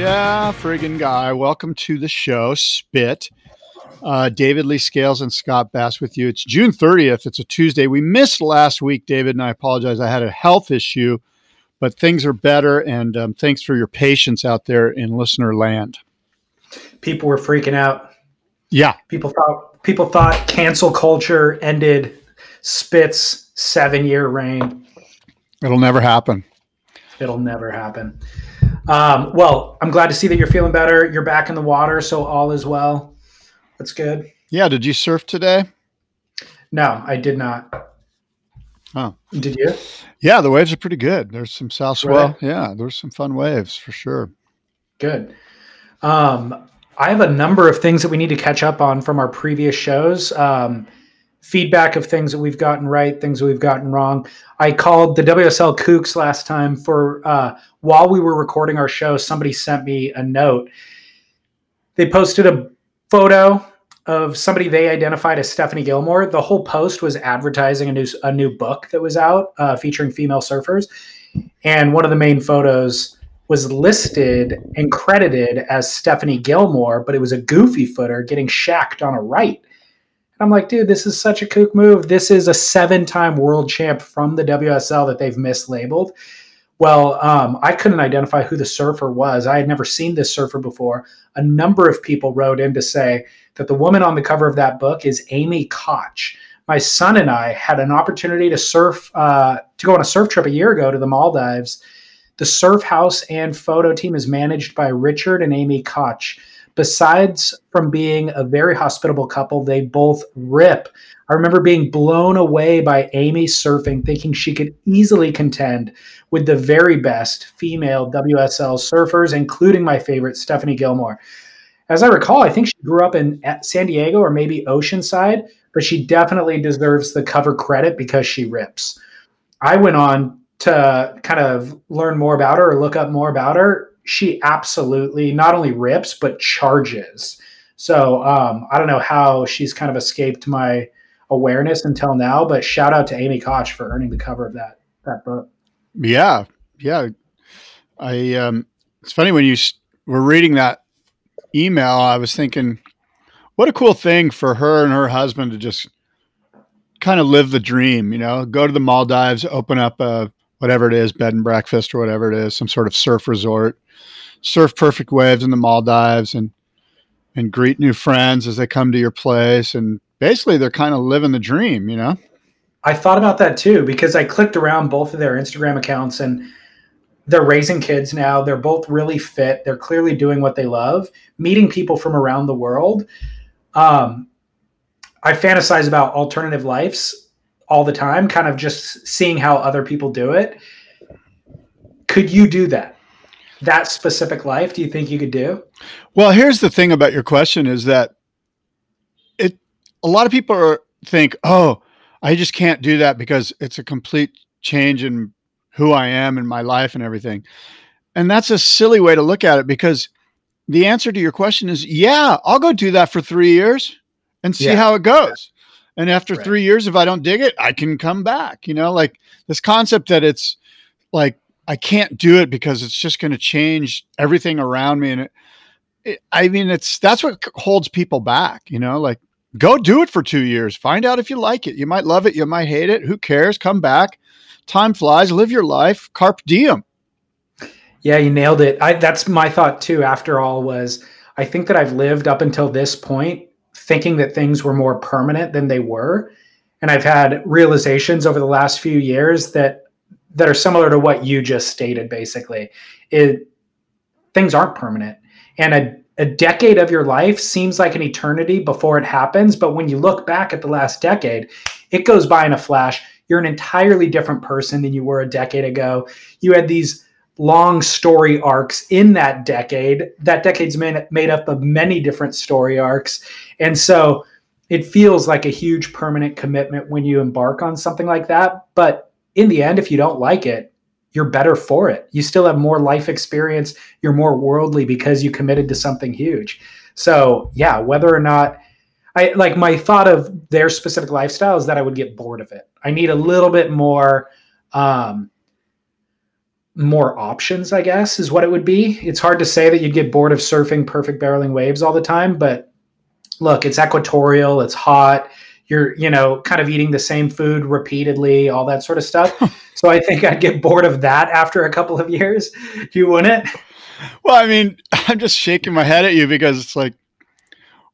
Yeah, friggin' guy. Welcome to the show, Spit. Uh, David Lee Scales and Scott Bass with you. It's June 30th. It's a Tuesday. We missed last week, David, and I apologize. I had a health issue, but things are better. And um, thanks for your patience out there in listener land. People were freaking out. Yeah. People thought people thought cancel culture ended Spit's seven year reign. It'll never happen. It'll never happen. Um, well, I'm glad to see that you're feeling better. You're back in the water, so all is well. That's good. Yeah. Did you surf today? No, I did not. Oh. Did you? Yeah, the waves are pretty good. There's some south swell. Really? Yeah, there's some fun waves for sure. Good. Um, I have a number of things that we need to catch up on from our previous shows. Um, feedback of things that we've gotten right, things that we've gotten wrong. I called the WSL Kooks last time for uh, while we were recording our show. Somebody sent me a note. They posted a photo of somebody they identified as Stephanie Gilmore. The whole post was advertising a new a new book that was out uh, featuring female surfers, and one of the main photos was listed and credited as Stephanie Gilmore, but it was a goofy footer getting shacked on a right. I'm like, dude, this is such a kook move. This is a seven time world champ from the WSL that they've mislabeled. Well, um, I couldn't identify who the surfer was. I had never seen this surfer before. A number of people wrote in to say that the woman on the cover of that book is Amy Koch. My son and I had an opportunity to surf, uh, to go on a surf trip a year ago to the Maldives. The surf house and photo team is managed by Richard and Amy Koch besides from being a very hospitable couple, they both rip. I remember being blown away by Amy surfing, thinking she could easily contend with the very best female WSL surfers, including my favorite, Stephanie Gilmore. As I recall, I think she grew up in uh, San Diego or maybe Oceanside, but she definitely deserves the cover credit because she rips. I went on to kind of learn more about her or look up more about her she absolutely not only rips but charges. So um, I don't know how she's kind of escaped my awareness until now, but shout out to Amy Koch for earning the cover of that that book. Yeah, yeah. I um, it's funny when you were reading that email. I was thinking, what a cool thing for her and her husband to just kind of live the dream. You know, go to the Maldives, open up a whatever it is, bed and breakfast or whatever it is, some sort of surf resort, surf perfect waves in the Maldives and and greet new friends as they come to your place and basically they're kind of living the dream, you know. I thought about that too because I clicked around both of their Instagram accounts and they're raising kids now. They're both really fit. They're clearly doing what they love, meeting people from around the world. Um, I fantasize about alternative lives all the time, kind of just seeing how other people do it. Could you do that? That specific life, do you think you could do? Well, here's the thing about your question is that it a lot of people are, think, "Oh, I just can't do that because it's a complete change in who I am in my life and everything." And that's a silly way to look at it because the answer to your question is, "Yeah, I'll go do that for 3 years and see Yeah. how it goes." And after Right. 3 years if I don't dig it, I can come back, you know, like this concept that it's like I can't do it because it's just going to change everything around me and it, it, I mean it's that's what holds people back, you know, like go do it for 2 years. Find out if you like it. You might love it, you might hate it. Who cares? Come back. Time flies. Live your life. Carpe diem. Yeah, you nailed it. I, that's my thought too. After all, was I think that I've lived up until this point thinking that things were more permanent than they were, and I've had realizations over the last few years that that are similar to what you just stated. Basically, it things aren't permanent, and a a decade of your life seems like an eternity before it happens. But when you look back at the last decade, it goes by in a flash. You're an entirely different person than you were a decade ago. You had these long story arcs in that decade. That decade's made, made up of many different story arcs. And so it feels like a huge permanent commitment when you embark on something like that. But in the end, if you don't like it, you're better for it. You still have more life experience. You're more worldly because you committed to something huge. So, yeah, whether or not I like my thought of their specific lifestyle is that I would get bored of it. I need a little bit more um more options, I guess, is what it would be. It's hard to say that you'd get bored of surfing perfect barreling waves all the time, but look, it's equatorial, it's hot, you're, you know, kind of eating the same food repeatedly, all that sort of stuff. so I think I'd get bored of that after a couple of years. You wouldn't? Well, I mean, I'm just shaking my head at you because it's like,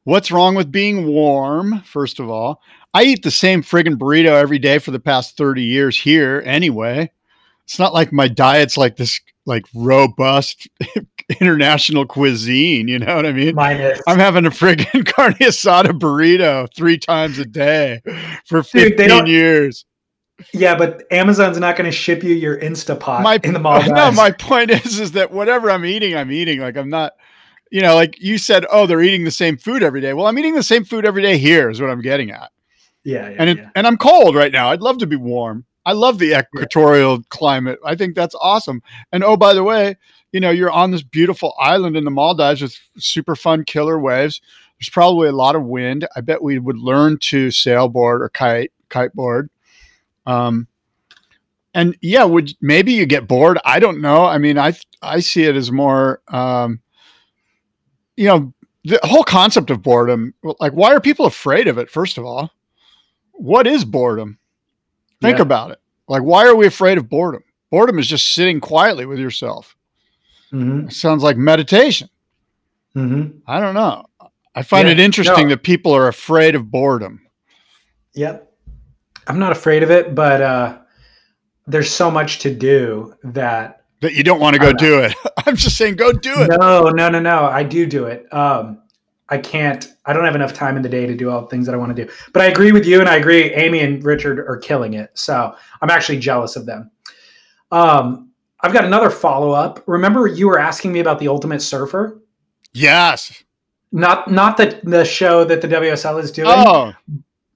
what's wrong with being warm? First of all, I eat the same friggin' burrito every day for the past 30 years here anyway. It's not like my diet's like this like robust international cuisine. You know what I mean? Mine is. I'm having a friggin' carne asada burrito three times a day for 15 don't- years. Yeah, but Amazon's not going to ship you your Instapot My in the mall. no, my point is is that whatever I'm eating, I'm eating. Like I'm not, you know, like you said, oh, they're eating the same food every day. Well, I'm eating the same food every day here, is what I'm getting at. yeah, yeah, And it, yeah. and I'm cold right now. I'd love to be warm. I love the equatorial climate. I think that's awesome. And oh, by the way, you know, you're on this beautiful island in the Maldives with super fun killer waves. There's probably a lot of wind. I bet we would learn to sailboard or kite kiteboard. Um, and yeah, would maybe you get bored? I don't know. I mean, I I see it as more, um, you know, the whole concept of boredom. Like, why are people afraid of it? First of all, what is boredom? Think Yeah. about it. Like, why are we afraid of boredom? Boredom is just sitting quietly with yourself. hmm sounds like meditation. hmm I don't know. I find Yeah, it interesting no. that people are afraid of boredom. Yep. I'm not afraid of it, but uh, there's so much to do that. That you don't want to go do it. I'm just saying, go do it. No, no, no, no. I do do it. Um, I can't. I don't have enough time in the day to do all the things that I want to do. But I agree with you, and I agree. Amy and Richard are killing it. So I'm actually jealous of them. Um, I've got another follow up. Remember, you were asking me about the Ultimate Surfer, Yes. not not the the show that the WSL is doing. Oh,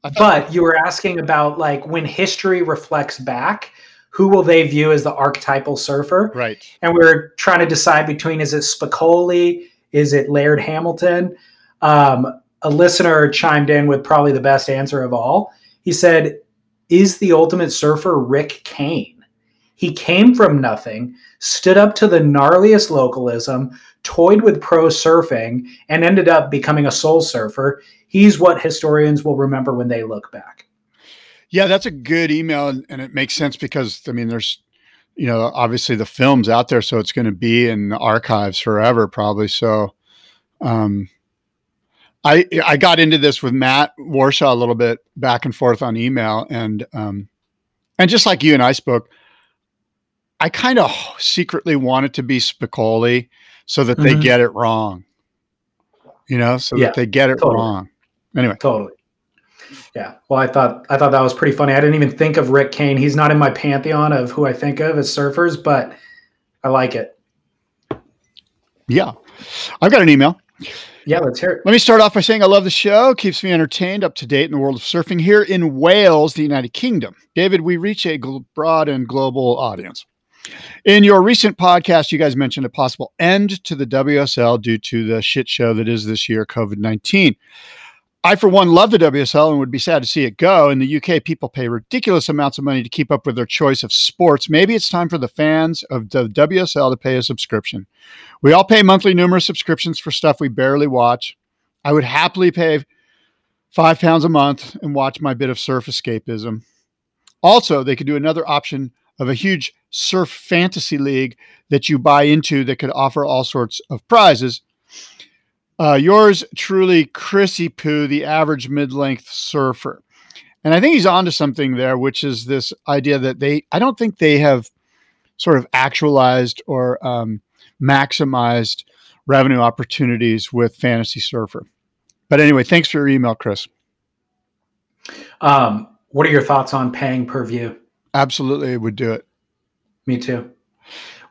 thought, But you were asking about like when history reflects back, who will they view as the archetypal surfer? right. And we're trying to decide between is it Spicoli, is it Laird Hamilton? Um, a listener chimed in with probably the best answer of all. He said, "Is the ultimate surfer Rick Kane? He came from nothing, stood up to the gnarliest localism, toyed with pro surfing, and ended up becoming a soul surfer. He's what historians will remember when they look back." Yeah, that's a good email, and, and it makes sense because I mean, there's, you know, obviously the film's out there, so it's going to be in the archives forever, probably. So, um, I I got into this with Matt Warshaw a little bit back and forth on email, and um, and just like you and I spoke, I kind of secretly want it to be Spicoli so that they Mhm. get it wrong, you know, so Yeah, that they get it totally. wrong. Anyway, Totally. Yeah. Well, I thought I thought that was pretty funny. I didn't even think of Rick Kane. He's not in my pantheon of who I think of as surfers, but I like it. yeah, I've got an email. Yeah, let's hear it. Let me start off by saying I love the show. Keeps me entertained, up to date in the world of surfing here in Wales, the United Kingdom. David, we reach a gl- broad and global audience. In your recent podcast, you guys mentioned a possible end to the WSL due to the shit show that is this year, COVID 19. I, for one, love the WSL and would be sad to see it go. In the UK, people pay ridiculous amounts of money to keep up with their choice of sports. Maybe it's time for the fans of the WSL to pay a subscription. We all pay monthly numerous subscriptions for stuff we barely watch. I would happily pay five pounds a month and watch my bit of surf escapism. Also, they could do another option of a huge surf fantasy league that you buy into that could offer all sorts of prizes. Uh, yours truly, Chrissy Poo, the average mid length surfer. And I think he's onto something there, which is this idea that they, I don't think they have sort of actualized or um, maximized revenue opportunities with Fantasy Surfer. But anyway, thanks for your email, Chris. Um, what are your thoughts on paying per view? Absolutely would do it. Me too.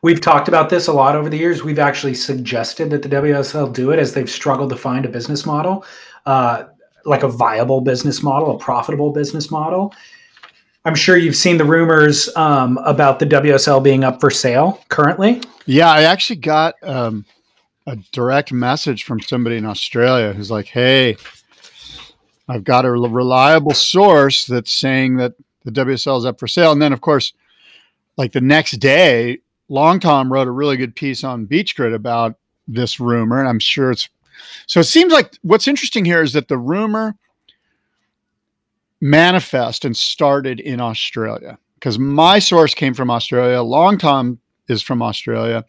We've talked about this a lot over the years. We've actually suggested that the WSL do it as they've struggled to find a business model, uh, like a viable business model, a profitable business model. I'm sure you've seen the rumors um, about the WSL being up for sale currently. Yeah, I actually got um, a direct message from somebody in Australia who's like, "Hey, I've got a reliable source that's saying that the WSL is up for sale." And then, of course, like the next day, Long Tom wrote a really good piece on Beach Grit about this rumor, and I'm sure it's so. It seems like what's interesting here is that the rumor manifest and started in Australia because my source came from Australia. Long Tom is from Australia.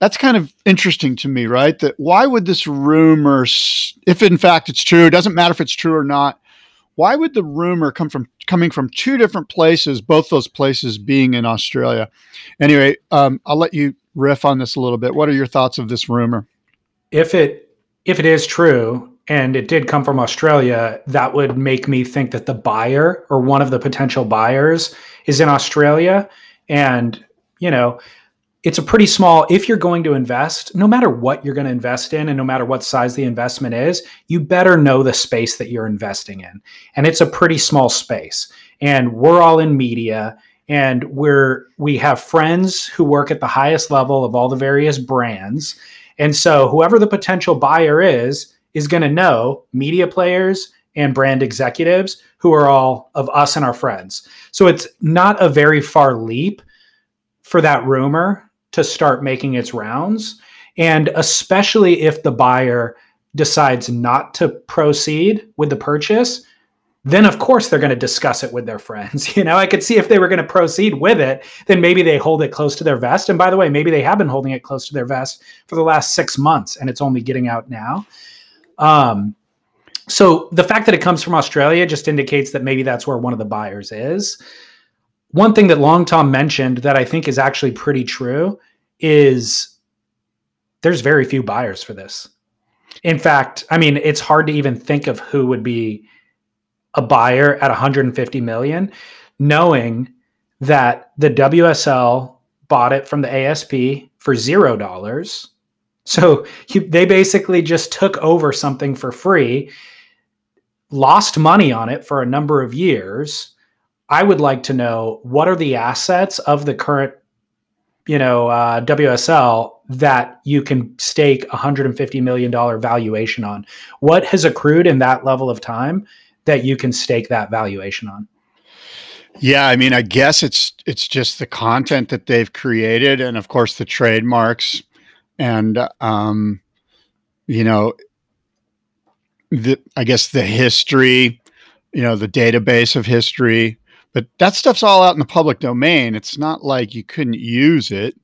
That's kind of interesting to me, right? That why would this rumor, if in fact it's true, it doesn't matter if it's true or not. Why would the rumor come from coming from two different places, both those places being in Australia? Anyway, um, I'll let you riff on this a little bit. What are your thoughts of this rumor? If it if it is true, and it did come from Australia, that would make me think that the buyer or one of the potential buyers is in Australia. And, you know, it's a pretty small, if you're going to invest, no matter what you're going to invest in and no matter what size the investment is, you better know the space that you're investing in. And it's a pretty small space. And we're all in media and we're we have friends who work at the highest level of all the various brands. And so whoever the potential buyer is, is going to know media players and brand executives who are all of us and our friends. So it's not a very far leap for that rumor to start making its rounds. And especially if the buyer decides not to proceed with the purchase, then of course they're going to discuss it with their friends. You know, I could see if they were going to proceed with it, then maybe they hold it close to their vest. And by the way, maybe they have been holding it close to their vest for the last six months and it's only getting out now. Um, so the fact that it comes from Australia just indicates that maybe that's where one of the buyers is. One thing that Long Tom mentioned that I think is actually pretty true is there's very few buyers for this. In fact, I mean, it's hard to even think of who would be a buyer at 150 million, knowing that the WSL bought it from the ASP for zero dollars so they basically just took over something for free, lost money on it for a number of years. I would like to know what are the assets of the current, you know, uh, WSL that you can stake hundred and fifty million dollar valuation on. What has accrued in that level of time that you can stake that valuation on? Yeah, I mean, I guess it's it's just the content that they've created, and of course the trademarks and um, you know, the I guess the history, you know, the database of history, but that stuff's all out in the public domain. It's not like you couldn't use it.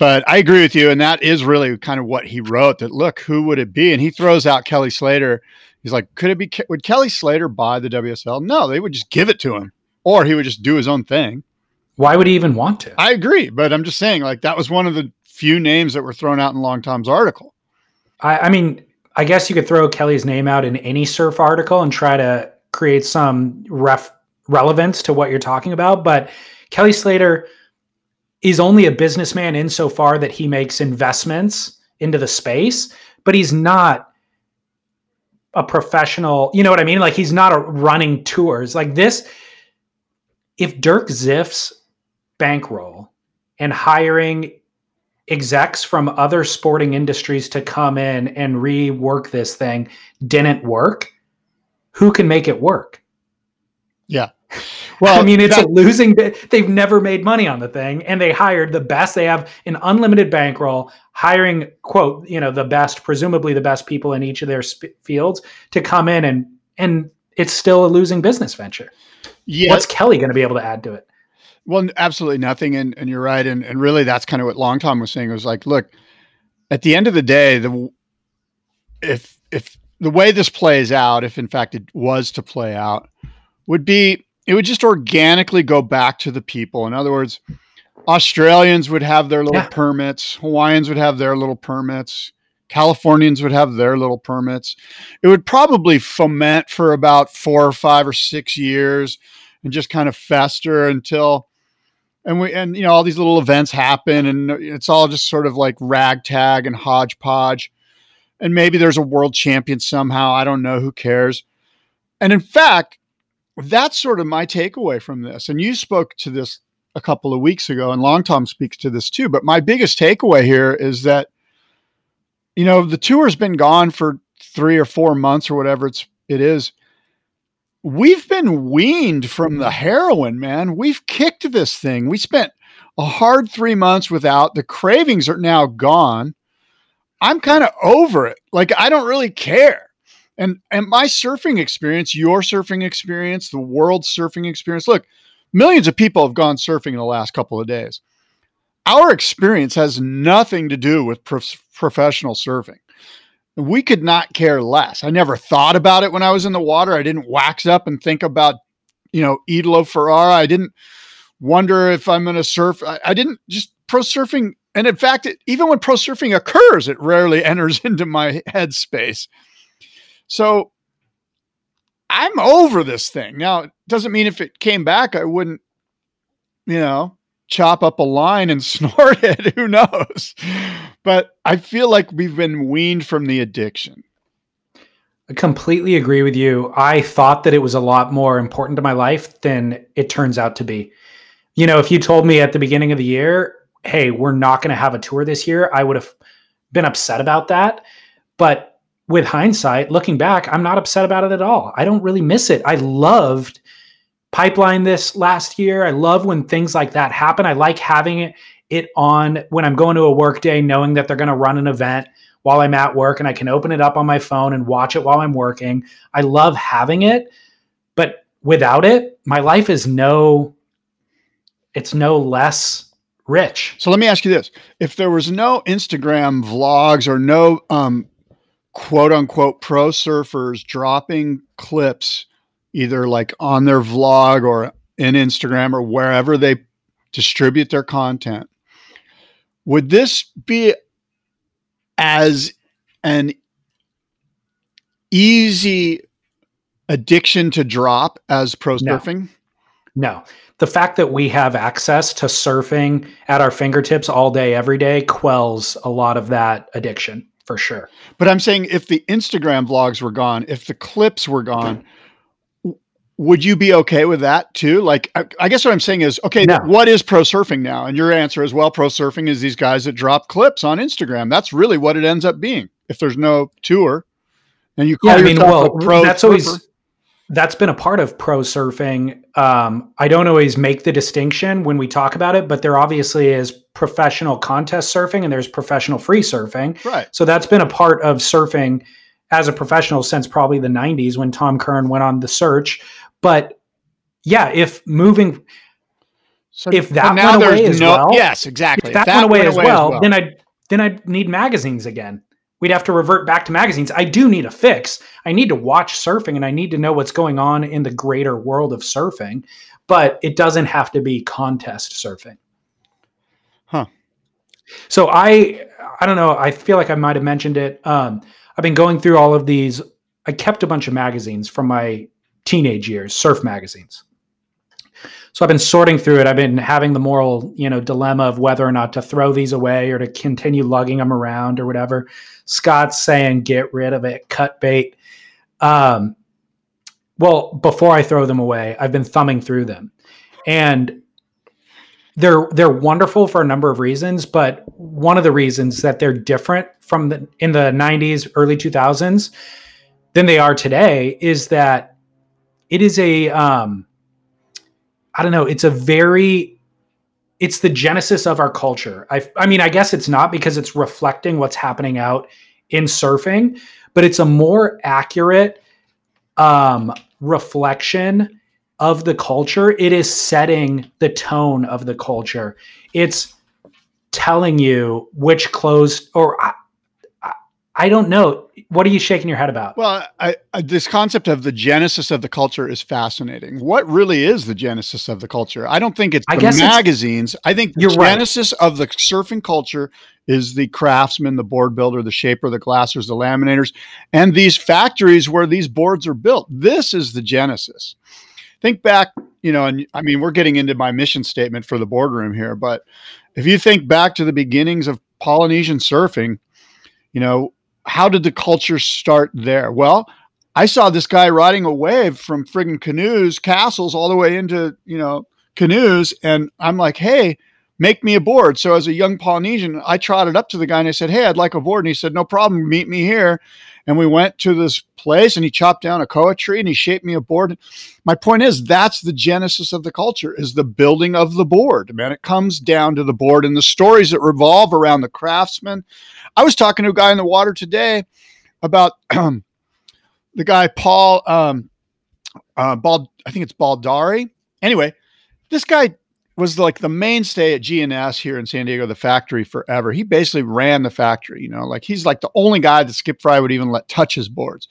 But I agree with you, and that is really kind of what he wrote. That look, who would it be? And he throws out Kelly Slater. He's like, could it be? Would Kelly Slater buy the WSL? No, they would just give it to him, or he would just do his own thing. Why would he even want to? I agree, but I'm just saying, like that was one of the few names that were thrown out in Long Tom's article. I, I mean, I guess you could throw Kelly's name out in any surf article and try to create some ref relevance to what you're talking about. But Kelly Slater is only a businessman insofar that he makes investments into the space, but he's not a professional. You know what I mean? Like he's not a running tours like this. If Dirk Ziff's bankroll and hiring execs from other sporting industries to come in and rework this thing didn't work, who can make it work? Yeah. Well, I mean, it's that, a losing. They've never made money on the thing, and they hired the best. They have an unlimited bankroll, hiring quote, you know, the best, presumably the best people in each of their sp- fields to come in and and it's still a losing business venture. Yeah. What's Kelly going to be able to add to it? Well, absolutely nothing. And and you're right. And and really that's kind of what Long Tom was saying. It was like, look, at the end of the day, the if if the way this plays out, if in fact it was to play out, would be it would just organically go back to the people. In other words, Australians would have their little yeah. permits, Hawaiians would have their little permits, Californians would have their little permits. It would probably foment for about four or five or six years and just kind of fester until and we and you know all these little events happen and it's all just sort of like ragtag and hodgepodge and maybe there's a world champion somehow i don't know who cares and in fact that's sort of my takeaway from this and you spoke to this a couple of weeks ago and long tom speaks to this too but my biggest takeaway here is that you know the tour's been gone for three or four months or whatever it's it is we've been weaned from the heroin, man. We've kicked this thing. We spent a hard three months without. The cravings are now gone. I'm kind of over it. Like I don't really care. And and my surfing experience, your surfing experience, the world surfing experience. Look, millions of people have gone surfing in the last couple of days. Our experience has nothing to do with prof- professional surfing we could not care less. I never thought about it when I was in the water. I didn't wax up and think about, you know, Italo Ferreira. I didn't wonder if I'm going to surf. I, I, didn't just pro surfing. And in fact, it, even when pro surfing occurs, it rarely enters into my headspace. So I'm over this thing. Now, it doesn't mean if it came back, I wouldn't, you know, chop up a line and snort it. Who knows? But I feel like we've been weaned from the addiction. I completely agree with you. I thought that it was a lot more important to my life than it turns out to be. You know, if you told me at the beginning of the year, hey, we're not going to have a tour this year, I would have been upset about that. But with hindsight, looking back, I'm not upset about it at all. I don't really miss it. I loved pipeline this last year. I love when things like that happen. I like having it, it on when I'm going to a work day, knowing that they're going to run an event while I'm at work and I can open it up on my phone and watch it while I'm working. I love having it, but without it, my life is no it's no less rich. So let me ask you this. If there was no Instagram vlogs or no um quote unquote pro surfers dropping clips either like on their vlog or in Instagram or wherever they distribute their content. Would this be as an easy addiction to drop as pro surfing? No. no. The fact that we have access to surfing at our fingertips all day, every day, quells a lot of that addiction for sure. But I'm saying if the Instagram vlogs were gone, if the clips were gone, would you be okay with that too? Like, I, I guess what I'm saying is, okay, no. what is pro surfing now? And your answer is, well, pro surfing is these guys that drop clips on Instagram. That's really what it ends up being. If there's no tour, and you call yeah, I mean, well, pro that's surfer. always that's been a part of pro surfing. Um, I don't always make the distinction when we talk about it, but there obviously is professional contest surfing and there's professional free surfing. Right. So that's been a part of surfing as a professional since probably the 90s when Tom Curren went on the search. But yeah, if moving, so, if that went away as no, well, yes, exactly. If that, that went away, went as, well, as, well, then I then I'd need magazines again. We'd have to revert back to magazines. I do need a fix. I need to watch surfing and I need to know what's going on in the greater world of surfing, but it doesn't have to be contest surfing. Huh. So I I don't know, I feel like I might have mentioned it. Um, I've been going through all of these. I kept a bunch of magazines from my teenage years, surf magazines. So I've been sorting through it. I've been having the moral, you know, dilemma of whether or not to throw these away or to continue lugging them around or whatever. Scott's saying get rid of it, cut bait. Um, well, before I throw them away, I've been thumbing through them, and they're they're wonderful for a number of reasons. But one of the reasons that they're different from the in the '90s, early 2000s than they are today is that it is a um i don't know it's a very it's the genesis of our culture. I i mean i guess it's not because it's reflecting what's happening out in surfing but it's a more accurate um reflection of the culture. It is setting the tone of the culture. It's telling you which clothes or I, don't know what are you shaking your head about? Well, I, I, this concept of the genesis of the culture is fascinating. What really is the genesis of the culture? I don't think it's I guess magazines. I think the genesis right. of the surfing culture is the craftsman, the board builder, the shaper, the glassers, the laminators, and these factories where these boards are built. This is the genesis. Think back, you know, and I mean, we're getting into my mission statement for the boardroom here, but if you think back to the beginnings of Polynesian surfing, you know, how did the culture start there? Well, I saw this guy riding a wave from friggin' canoes, castles, all the way into, you know, canoes. And I'm like, hey, make me a board. So as a young Polynesian, I trotted up to the guy and I said, hey, I'd like a board. And he said, no problem, meet me here. And we went to this place and he chopped down a koa tree and he shaped me a board. My point is that's the genesis of the culture is the building of the board. Man, it comes down to the board and the stories that revolve around the craftsman. I was talking to a guy in the water today about um, the guy Paul um, uh, Bald, I think it's Baldari. Anyway, this guy was like the mainstay at G&S here in San Diego, the factory forever. He basically ran the factory, you know, like he's like the only guy that Skip Frye would even let touch his boards.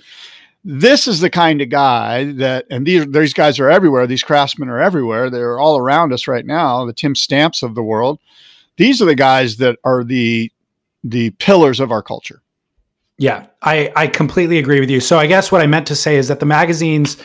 This is the kind of guy that, and these, these guys are everywhere. These craftsmen are everywhere. They're all around us right now. The Tim Stamps of the world. These are the guys that are the the pillars of our culture. Yeah, I, I completely agree with you. So I guess what I meant to say is that the magazines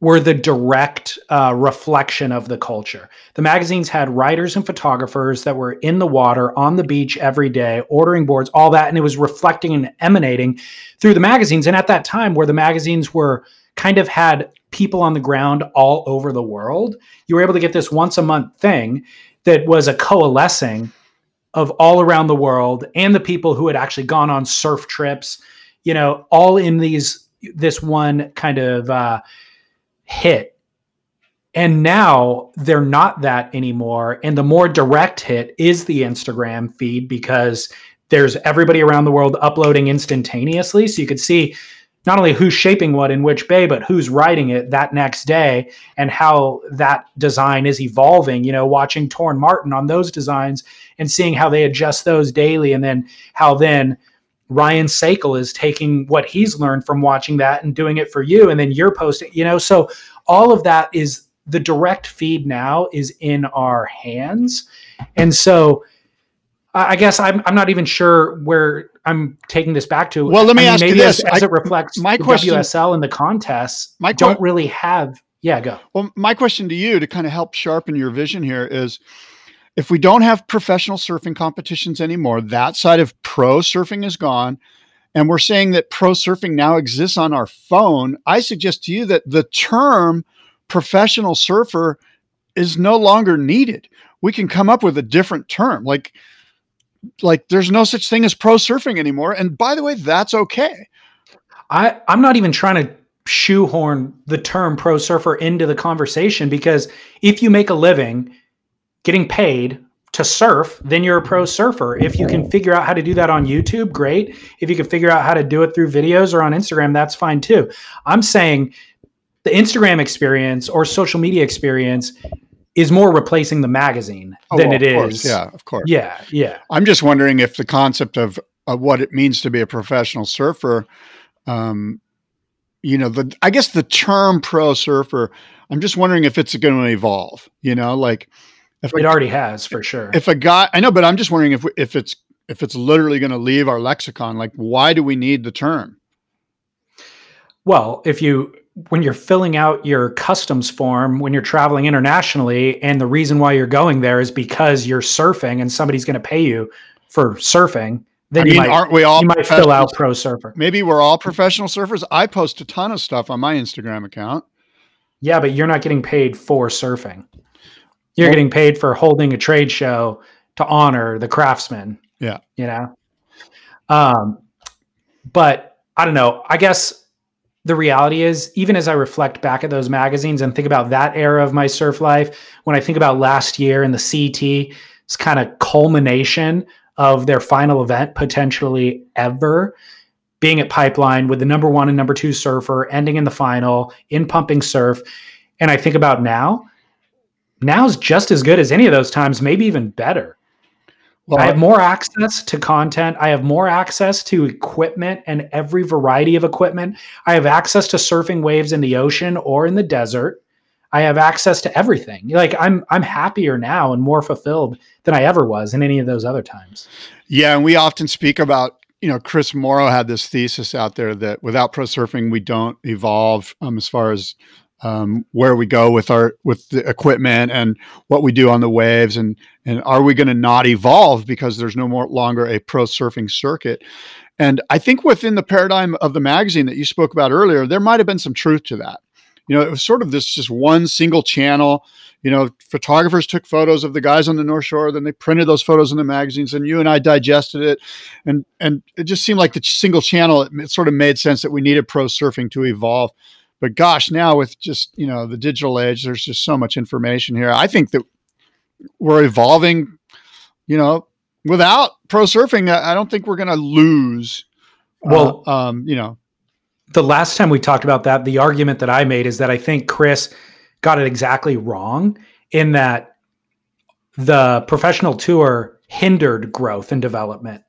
were the direct uh, reflection of the culture. The magazines had writers and photographers that were in the water, on the beach every day, ordering boards, all that, and it was reflecting and emanating through the magazines. And at that time, where the magazines were kind of had people on the ground all over the world, you were able to get this once a month thing that was a coalescing of all around the world and the people who had actually gone on surf trips, you know, all in these this one kind of uh, hit. And now they're not that anymore. And the more direct hit is the Instagram feed because there's everybody around the world uploading instantaneously. So you could see not only who's shaping what in which bay, but who's writing it that next day and how that design is evolving. You know, watching Torren Martyn on those designs and seeing how they adjust those daily, and then how then Ryan Sakal is taking what he's learned from watching that and doing it for you, and then you're posting. You know, so all of that is the direct feed now is in our hands, and so I guess I'm I'm not even sure where I'm taking this back to. Well, let me I mean, ask you this. as, as I- it reflects my question- WSL and the contests. My don't que- really have. Yeah, go. Well, my question to you to kind of help sharpen your vision here is if we don't have professional surfing competitions anymore, that side of pro surfing is gone. And we're saying that pro surfing now exists on our phone. I suggest to you that the term professional surfer is no longer needed. We can come up with a different term. Like, like there's no such thing as pro surfing anymore. And by the way, that's okay. I I'm not even trying to shoehorn the term pro surfer into the conversation because if you make a living getting paid to surf, then you're a pro surfer. If you can figure out how to do that on YouTube, great. If you can figure out how to do it through videos or on Instagram, that's fine too. I'm saying the Instagram experience or social media experience is more replacing the magazine Oh, than well, it of course. Yeah, of course. Yeah. Yeah. I'm just wondering if the concept of, of what it means to be a professional surfer, um, you know, the I guess the term pro surfer, I'm just wondering if it's going to evolve. You know, like if It already has for sure. if a guy, I know, but I'm just wondering if if it's if it's literally going to leave our lexicon. Like, why do we need the term? Well, if you when you're filling out your customs form when you're traveling internationally and the reason why you're going there is because you're surfing and somebody's going to pay you for surfing, then I you might aren't we all you might fill out pro surfer. Maybe we're all professional surfers. I post a ton of stuff on my Instagram account. Yeah, but you're not getting paid for surfing. You're Well- getting paid for holding a trade show to honor the craftsman. Yeah. You know? Um, but I don't know. I guess the reality is, even as I reflect back at those magazines and think about that era of my surf life, when I think about last year and the CT, it's kind of culmination of their final event potentially ever being at Pipeline with the number one and number two surfer ending in the final in pumping surf. And I think about now, now's just as good as any of those times, maybe even better. Well, I have more access to content. I have more access to equipment and every variety of equipment. I have access to surfing waves in the ocean or in the desert. I have access to everything. Like I'm I'm happier now and more fulfilled than I ever was in any of those other times. Yeah, and we often speak about, you know, Chris Mauro had this thesis out there that without pro surfing, we don't evolve um, as far as um, where we go with our with the equipment and what we do on the waves and and are we going to not evolve because there's no more longer a pro surfing circuit? And i think within the paradigm of the magazine that you spoke about earlier there might have been some truth to that. You know it was sort of this just one single channel. You know photographers took photos of the guys on the north shore then they printed those photos in the magazines and you and i digested it. And and it just seemed like the single channel it, it sort of made sense that we needed pro surfing to evolve but gosh, now with just you know the digital age, there's just so much information here. I think that we're evolving. You know, without pro surfing, I don't think we're going to lose. Well, uh, um, you know, the last time we talked about that, the argument that I made is that I think Chris got it exactly wrong in that the professional tour hindered growth and development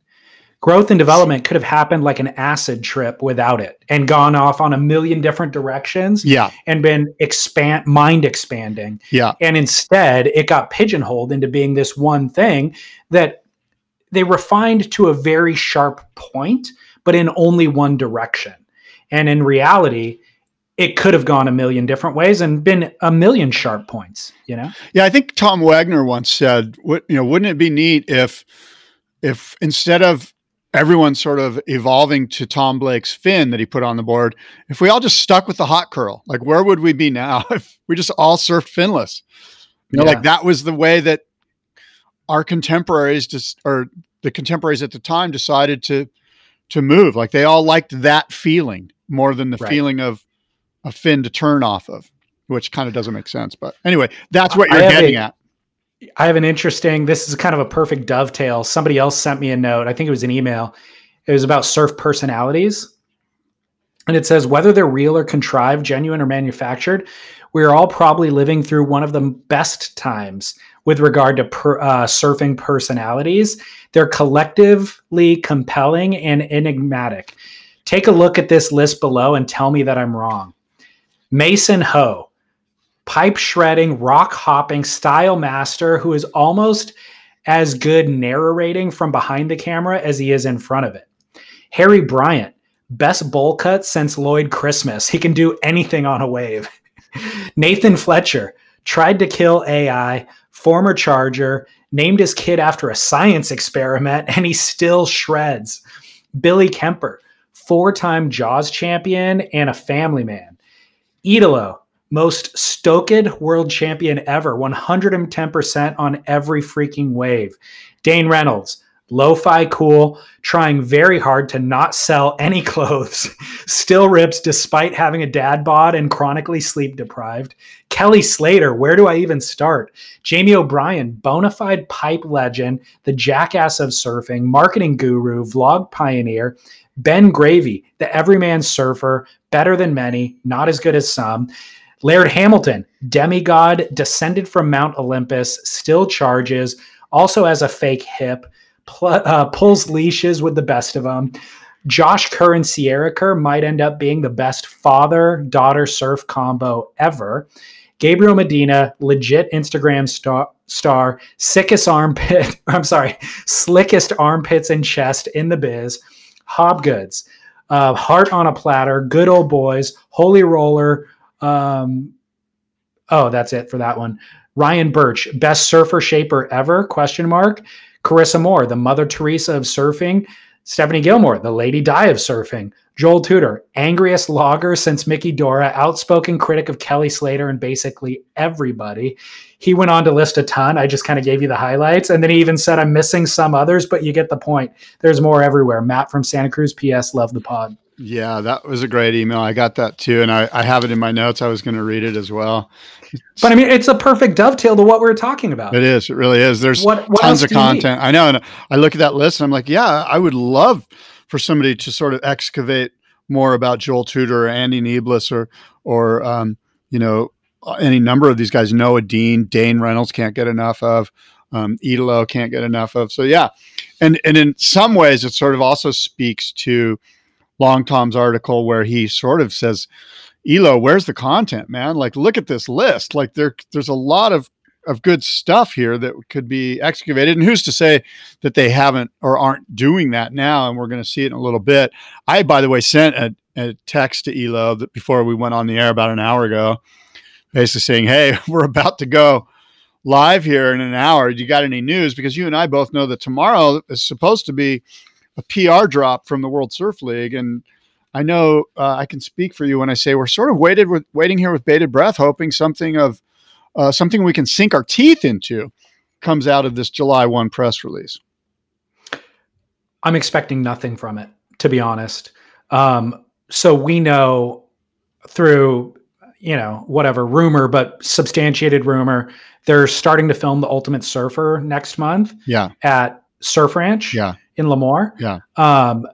growth and development could have happened like an acid trip without it and gone off on a million different directions yeah. and been expand mind expanding. Yeah. And instead it got pigeonholed into being this one thing that they refined to a very sharp point but in only one direction. And in reality it could have gone a million different ways and been a million sharp points you know? Yeah i think Tom Wegener once said what you know wouldn't it be neat if if instead of everyone sort of evolving to Tom Blake's fin that he put on the board. If we all just stuck with the hot curl, like where would we be now if we just all surfed finless? You know, yeah. like that was the way that our contemporaries just or the contemporaries at the time decided to to move. Like they all liked that feeling more than the right. feeling of a fin to turn off of, which kind of doesn't make sense. But anyway, that's what you're getting a, at. I have an interesting, this is kind of a perfect dovetail. Somebody else sent me a note. I think it was an email. It was about surf personalities. And it says whether they're real or contrived, genuine or manufactured, we are all probably living through one of the best times with regard to per, uh, surfing personalities. They're collectively compelling and enigmatic. Take a look at this list below and tell me that I'm wrong. Mason Ho, pipe shredding, rock hopping style master who is almost as good narrating from behind the camera as he is in front of it. Harry Bryant, best bowl cut since Lloyd Christmas. He can do anything on a wave. Nathan Fletcher tried to kill AI, former Charger, named his kid after a science experiment, and he still shreds. Billy Kemper, four time Jaws champion and a family man. Italo, most stoked world champion ever, 110% on every freaking wave. Dane Reynolds, lo-fi cool, trying very hard to not sell any clothes, still rips despite having a dad bod and chronically sleep deprived. Kelly Slater, where do I even start? Jamie O'Brien, bona fide pipe legend, the jackass of surfing, marketing guru, vlog pioneer. Ben Gravy, the everyman surfer, better than many, not as good as some. Laird Hamilton, demigod, descended from Mount Olympus, still charges, also has a fake hip, pl- uh, pulls leashes with the best of them. Josh Kerr and Sierra Kerr might end up being the best father daughter surf combo ever. Gabriel Medina, legit Instagram star, star, sickest armpit, I'm sorry, slickest armpits and chest in the biz. Hobgoods, uh, heart on a platter, good old boys, holy roller, um, oh, that's it for that one. Ryan Burch, best surfer shaper ever? Question mark. Carissa Moore, the Mother Teresa of surfing. Stephanie Gilmore, the Lady Di of surfing. Joel Tudor, angriest logger since Mickey Dora, outspoken critic of Kelly Slater and basically everybody. He went on to list a ton. I just kind of gave you the highlights. And then he even said, I'm missing some others, but you get the point. There's more everywhere. Matt from Santa Cruz, PS, love the pod. Yeah, that was a great email. I got that too, and I, I have it in my notes. I was going to read it as well. But I mean, it's a perfect dovetail to what we are talking about. It is. It really is. There's what, what tons of content. I know, and I look at that list, and I'm like, yeah, I would love for somebody to sort of excavate more about Joel Tudor or Andy Neblis or or um, you know any number of these guys. Noa Deane, Dane Reynolds can't get enough of. Um, Italo can't get enough of. So yeah, and and in some ways, it sort of also speaks to Long Tom's article where he sort of says, Elo, where's the content, man? Like, look at this list. Like, there, there's a lot of of good stuff here that could be excavated. And who's to say that they haven't or aren't doing that now? And we're going to see it in a little bit. I, by the way, sent a, a text to Elo that before we went on the air about an hour ago, basically saying, "Hey, we're about to go live here in an hour. Do you got any news?" Because you and I both know that tomorrow is supposed to be a PR drop from the World Surf League, and I know uh, I can speak for you when I say we're sort of waited with waiting here with bated breath, hoping something of uh, something we can sink our teeth into comes out of this July one press release. I'm expecting nothing from it, to be honest. Um, so we know through, you know, whatever rumor, but substantiated rumor, they're starting to film the Ultimate Surfer next month. Yeah. At Surf Ranch. Yeah. In Lemoore. Yeah. Um,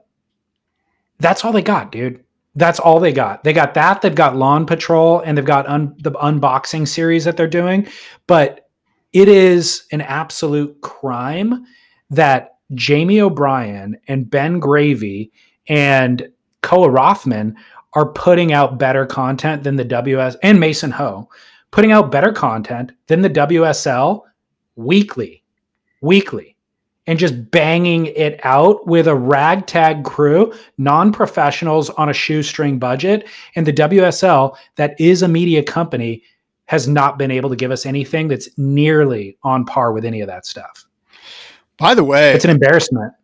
that's all they got, dude. That's all they got. They got that. They've got Lawn Patrol, and they've got un- the unboxing series that they're doing. But it is an absolute crime that Jamie O'Brien and Ben Gravy and Koa Rothman are putting out better content than the WS and Mason Ho putting out better content than the WSL weekly, weekly, and just banging it out with a ragtag crew, non professionals on a shoestring budget. And the WSL, that is a media company, has not been able to give us anything that's nearly on par with any of that stuff. By the way, it's an embarrassment.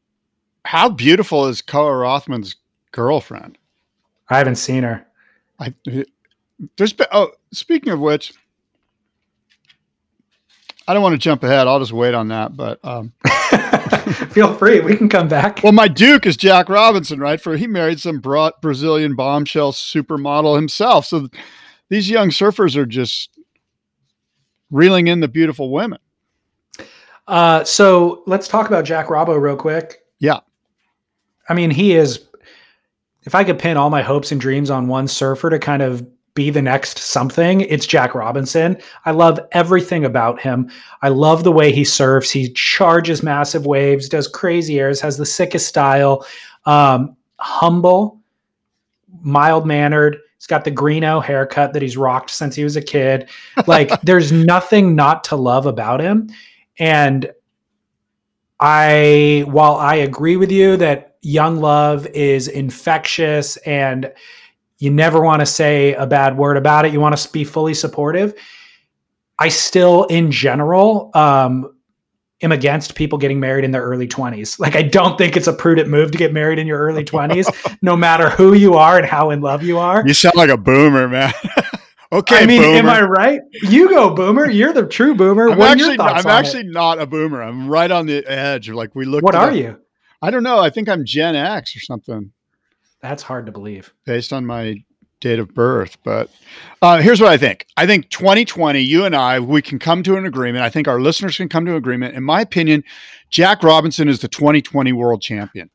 How beautiful is Koa Rothman's girlfriend? I haven't seen her. I there's been oh speaking of which I don't want to jump ahead. I'll just wait on that. But um, feel free. We can come back. Well, my Duke is Jack Robinson, right? For he married some broad Brazilian bombshell supermodel himself. So these young surfers are just reeling in the beautiful women. Uh, so let's talk about Jack Robbo real quick. Yeah. I mean, he is. If I could pin all my hopes and dreams on one surfer to kind of be the next something, it's Jack Robinson. I love everything about him. I love the way he surfs. He charges massive waves, does crazy airs, has the sickest style, um, humble, mild mannered. He's got the Greeno haircut that he's rocked since he was a kid. Like, there's nothing not to love about him. And I, while I agree with you that young love is infectious and you never want to say a bad word about it, you want to be fully supportive. I still, in general, um, am against people getting married in their early 20s. Like, I don't think it's a prudent move to get married in your early 20s, no matter who you are and how in love you are. You sound like a boomer, man. Okay, I mean, boomer. am I right? You go, boomer. You're the true boomer. I'm what actually, I'm actually it? not a boomer. I'm right on the edge. Like we look. What are you? I don't know. I think I'm Gen X or something. That's hard to believe based on my date of birth. But uh, here's what I think. I think 2020, you and I, we can come to an agreement. I think our listeners can come to an agreement. In my opinion, Jack Robinson is the 2020 world champion.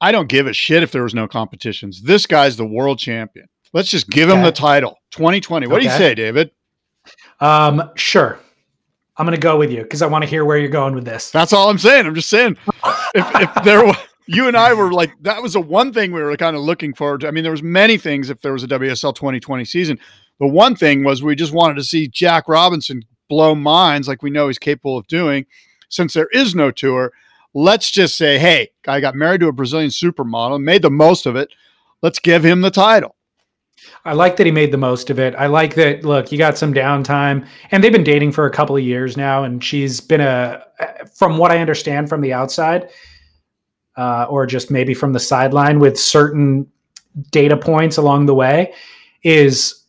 I don't give a shit if there was no competitions. This guy's the world champion. Let's just give okay. him the title 2020. What okay. do you say, David? Um, sure. I'm going to go with you because I want to hear where you're going with this. That's all I'm saying. I'm just saying if, if there was, you and I were like, that was the one thing we were kind of looking forward to. I mean, there was many things if there was a WSL 2020 season. The one thing was we just wanted to see Jack Robinson blow minds like we know he's capable of doing. Since there is no tour, let's just say, hey, I got married to a Brazilian supermodel, and made the most of it. Let's give him the title. I like that he made the most of it. I like that. Look, you got some downtime, and they've been dating for a couple of years now, and she's been a, from what I understand from the outside, uh, or just maybe from the sideline with certain data points along the way, is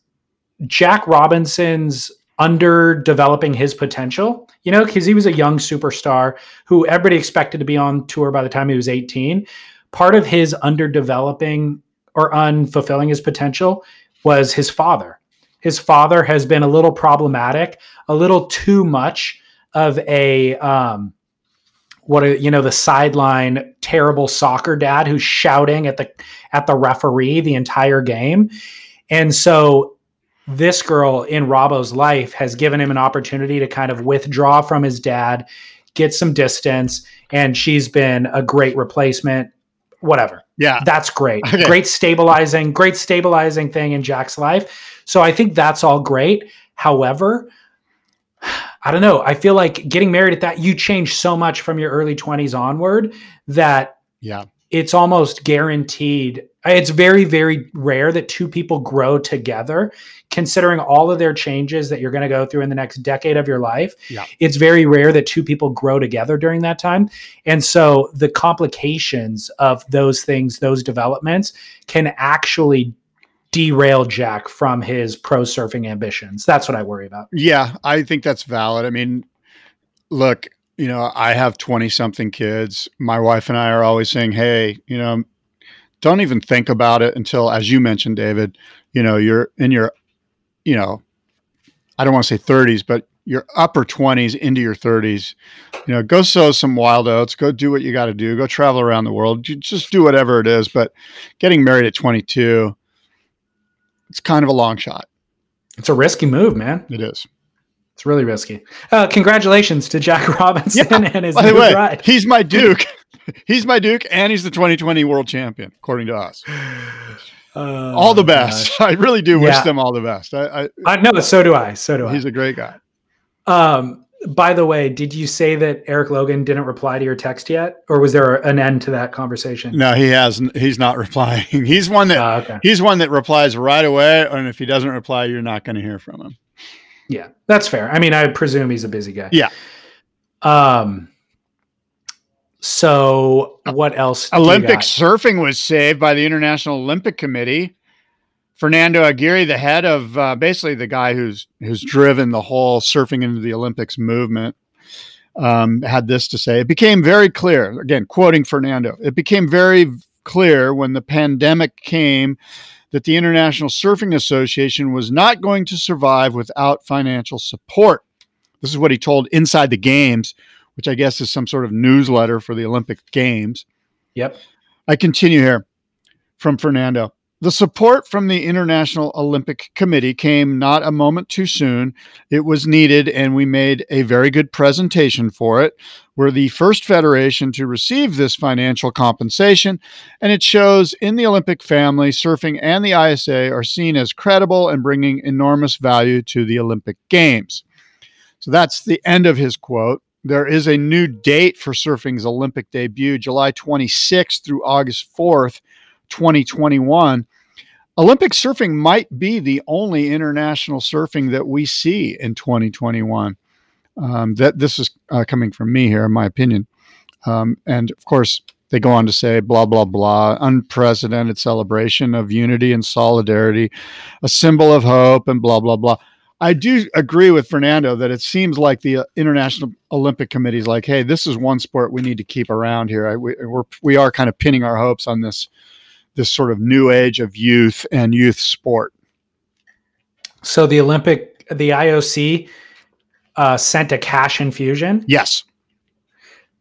Jack Robinson's under developing his potential. You know, because he was a young superstar who everybody expected to be on tour by the time he was 18. Part of his under developing or unfulfilling his potential was his father. His father has been a little problematic, a little too much of a um, what a, you know the sideline terrible soccer dad who's shouting at the at the referee the entire game, and so this girl in Robbo's life has given him an opportunity to kind of withdraw from his dad, get some distance, and she's been a great replacement whatever. Yeah. That's great. Okay. Great stabilizing, great stabilizing thing in Jack's life. So I think that's all great. However, I don't know. I feel like getting married at that, you change so much from your early 20s onward that yeah. it's almost guaranteed. It's very, very rare that two people grow together, considering all of their changes that you're going to go through in the next decade of your life. Yeah. It's very rare that two people grow together during that time. And so the complications of those things, those developments, can actually derail Jack from his pro surfing ambitions. That's what I worry about. Yeah, I think that's valid. I mean, look, you know, I have 20 something kids. My wife and I are always saying, hey, you know, don't even think about it until, as you mentioned, David, you know, you're in your, you know, I don't want to say 30s, but your upper 20s into your 30s. You know, go sow some wild oats, go do what you got to do, go travel around the world, You just do whatever it is. But getting married at 22, it's kind of a long shot. It's a risky move, man. It is. It's really risky. Uh, congratulations to Jack Robinson Yeah, and his new way, bride. he's my Duke. He's my Duke, and he's the 2020 world champion, according to us. Uh, all the best. I really do wish Yeah. them all the best. I, I know. So do I. So do I, I. he's a great guy. Um, by the way, did you say that Erik Logan didn't reply to your text yet, or was there an end to that conversation? No, he hasn't. He's not replying. He's one that Ah, okay. he's one that replies right away, and if he doesn't reply, you're not going to hear from him. Yeah, that's fair. I mean, I presume he's a busy guy. Yeah. Um. So what else? Olympic surfing was saved by the International Olympic Committee. Fernando Aguirre, the head of uh, basically the guy who's who's driven the whole surfing into the Olympics movement, um, had this to say. It became very clear, again, quoting Fernando, it became very clear when the pandemic came that the International Surfing Association was not going to survive without financial support. This is what he told Inside the Games, which I guess is some sort of newsletter for the Olympic Games. Yep. I continue here from Fernando. The support from the International Olympic Committee came not a moment too soon. It was needed, and we made a very good presentation for it. We're the first federation to receive this financial compensation, and it shows in the Olympic family, surfing and the ISA are seen as credible and bringing enormous value to the Olympic Games. So that's the end of his quote. There is a new date for surfing's Olympic debut, July 26th through August 4th, 2021. Olympic surfing might be the only international surfing that we see in 2021. Um, that this is uh, coming from me here, in my opinion. Um, and of course, they go on to say, blah, blah, blah, unprecedented celebration of unity and solidarity, a symbol of hope, and blah, blah, blah. I do agree with Fernando that it seems like the uh, International Olympic Committee is like, hey, this is one sport we need to keep around here. I, we, we're, we are kind of pinning our hopes on this this sort of new age of youth and youth sport. So the Olympic, the IOC uh, sent a cash infusion. Yes.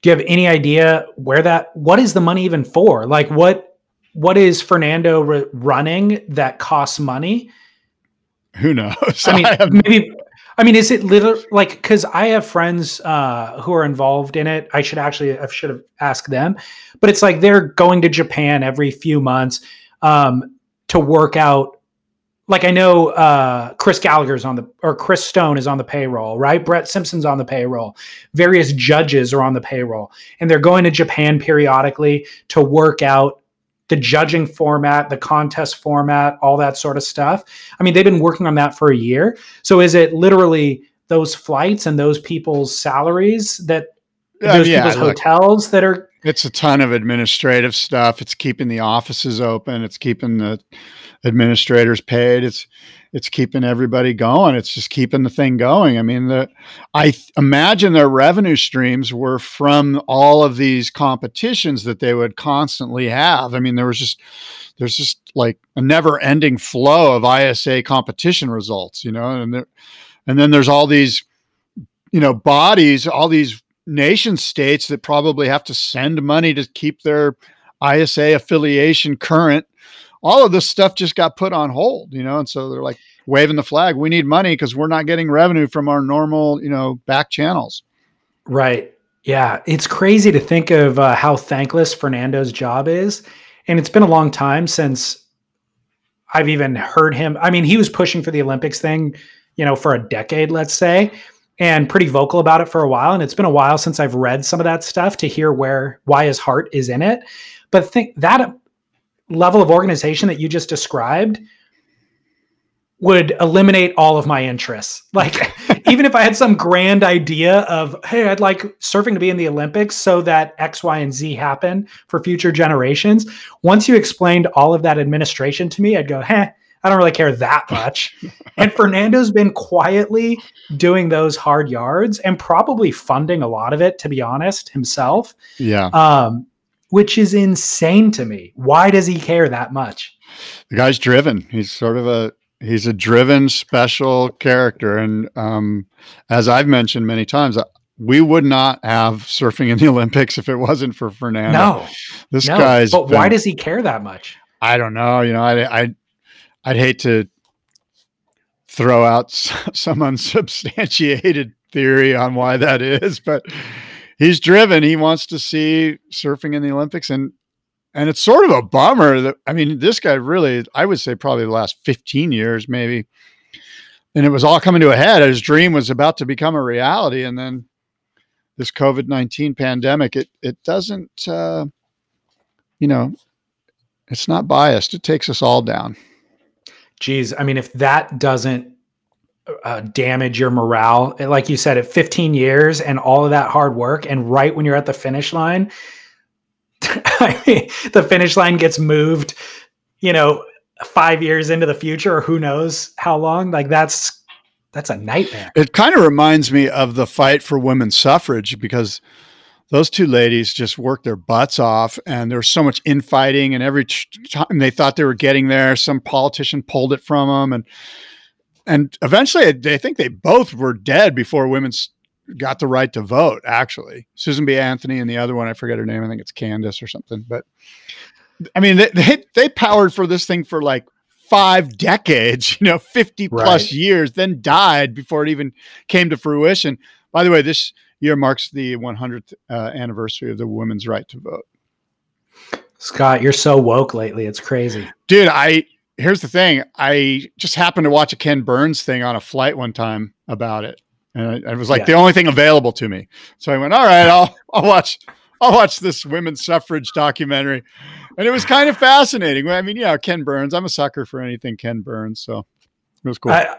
Do you have any idea where that? What is the money even for? Like what? What is Fernando r- running that costs money? Who knows? I mean, I maybe. I mean, is it little like because I have friends uh, who are involved in it. I should actually, I should have asked them, but it's like they're going to Japan every few months um, to work out. Like I know uh, Chris Gallagher's on the or Chris Stone is on the payroll, right? Brett Simpson's on the payroll. Various judges are on the payroll, and they're going to Japan periodically to work out the judging format, the contest format, all that sort of stuff. I mean, they've been working on that for a year. So is it literally those flights and those people's salaries that Uh, those yeah, people's look, hotels that are it's a ton of administrative stuff. It's keeping the offices open. It's keeping the administrators paid. It's it's keeping everybody going. It's just keeping the thing going. I mean, the I th- imagine their revenue streams were from all of these competitions that they would constantly have. I mean, there was just there's just like a never-ending flow of ISA competition results, you know, and there, and then there's all these you know bodies, all these nation states that probably have to send money to keep their ISA affiliation current. All of this stuff just got put on hold, you know, and so they're like waving the flag. We need money because we're not getting revenue from our normal, you know, back channels. right. Yeah, it's crazy to think of uh, how thankless Fernando's job is, and it's been a long time since I've even heard him. I mean, he was pushing for the Olympics thing, you know, for a decade, let's say, and pretty vocal about it for a while. And it's been a while since I've read some of that stuff to hear where why his heart is in it. But think that level of organization that you just described would eliminate all of my interests. Like, even if I had some grand idea of, hey, I'd like surfing to be in the Olympics so that X, Y, and Z happen for future generations. Once you explained all of that administration to me, I'd go, heh, I don't really care that much. and Fernando's been quietly doing those hard yards and probably funding a lot of it, to be honest, himself. Yeah. Um, which is insane to me. Why does he care that much? The guy's driven. He's sort of a he's a driven special character and um, as i've mentioned many times uh, we would not have surfing in the olympics if it wasn't for fernando No, this no. guy's But why does he care that much? i don't know you know i i i'd hate to throw out some unsubstantiated theory on why that is but he's driven he wants to see surfing in the olympics and and it's sort of a bummer that I mean, this guy really, I would say probably the last 15 years, maybe. And it was all coming to a head. His dream was about to become a reality. And then this COVID 19 pandemic, it it doesn't uh, you know, it's not biased. It takes us all down. Geez, I mean, if that doesn't uh, damage your morale, like you said, at 15 years and all of that hard work, and right when you're at the finish line, the finish line gets moved, you know, five years into the future, or who knows how long. Like that's that's a nightmare. It kind of reminds me of the fight for women's suffrage because those two ladies just worked their butts off and there was so much infighting and every time they thought they were getting there some politician pulled it from them and and eventually they think they both were dead before women's got the right to vote actually susan b anthony and the other one i forget her name i think it's candace or something but i mean they they, they powered for this thing for like five decades you know 50 plus years then died before it even came to fruition by the way this year marks the 100th uh, anniversary of the women's right to vote Scott, you're so woke lately. It's crazy. dude i here's the thing i just happened to watch a ken burns thing on a flight one time about it and it was like Yeah. the only thing available to me. So i went all right i'll i'll watch i'll watch this women's suffrage documentary. And it was kind of fascinating. I mean yeah ken burns i'm a sucker for anything ken burns so it was cool. I,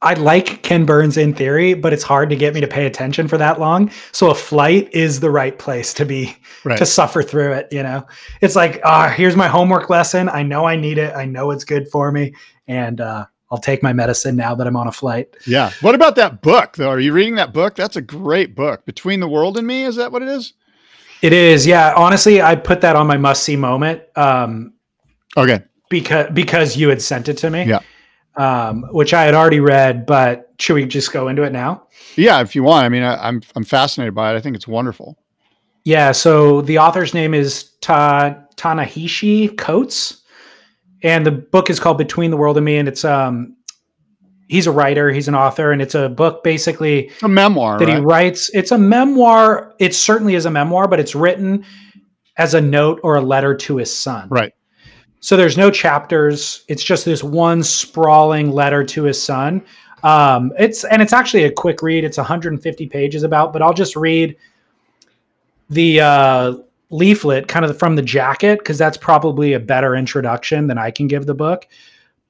I like Ken Burns in theory, but it's hard to get me to pay attention for that long. So a flight is the right place to be right to suffer through it. You know, it's like, ah, here's my homework lesson. I know I need it. I know it's good for me, and uh, I'll take my medicine now that I'm on a flight. yeah what about that book though are you reading that book that's a great book between the world and me is that what it is It is, yeah. Honestly, I put that on my must see moment um, okay because because you had sent it to me. Yeah. Um, which I had already read, but should we just go into it now? yeah if you want i mean I, i'm i'm fascinated by it i think it's wonderful Yeah. So the author's name is Ta Ta-Nehisi Coates, and the book is called Between the World and Me, and it's um he's a writer, he's an author, and it's a book basically a memoir that he writes. It's a memoir. It certainly is a memoir, but it's written as a note or a letter to his son. right So there's no chapters. It's just this one sprawling letter to his son. Um, it's and it's actually a quick read. It's 150 pages about, but I'll just read the uh, leaflet kind of from the jacket because that's probably a better introduction than I can give the book.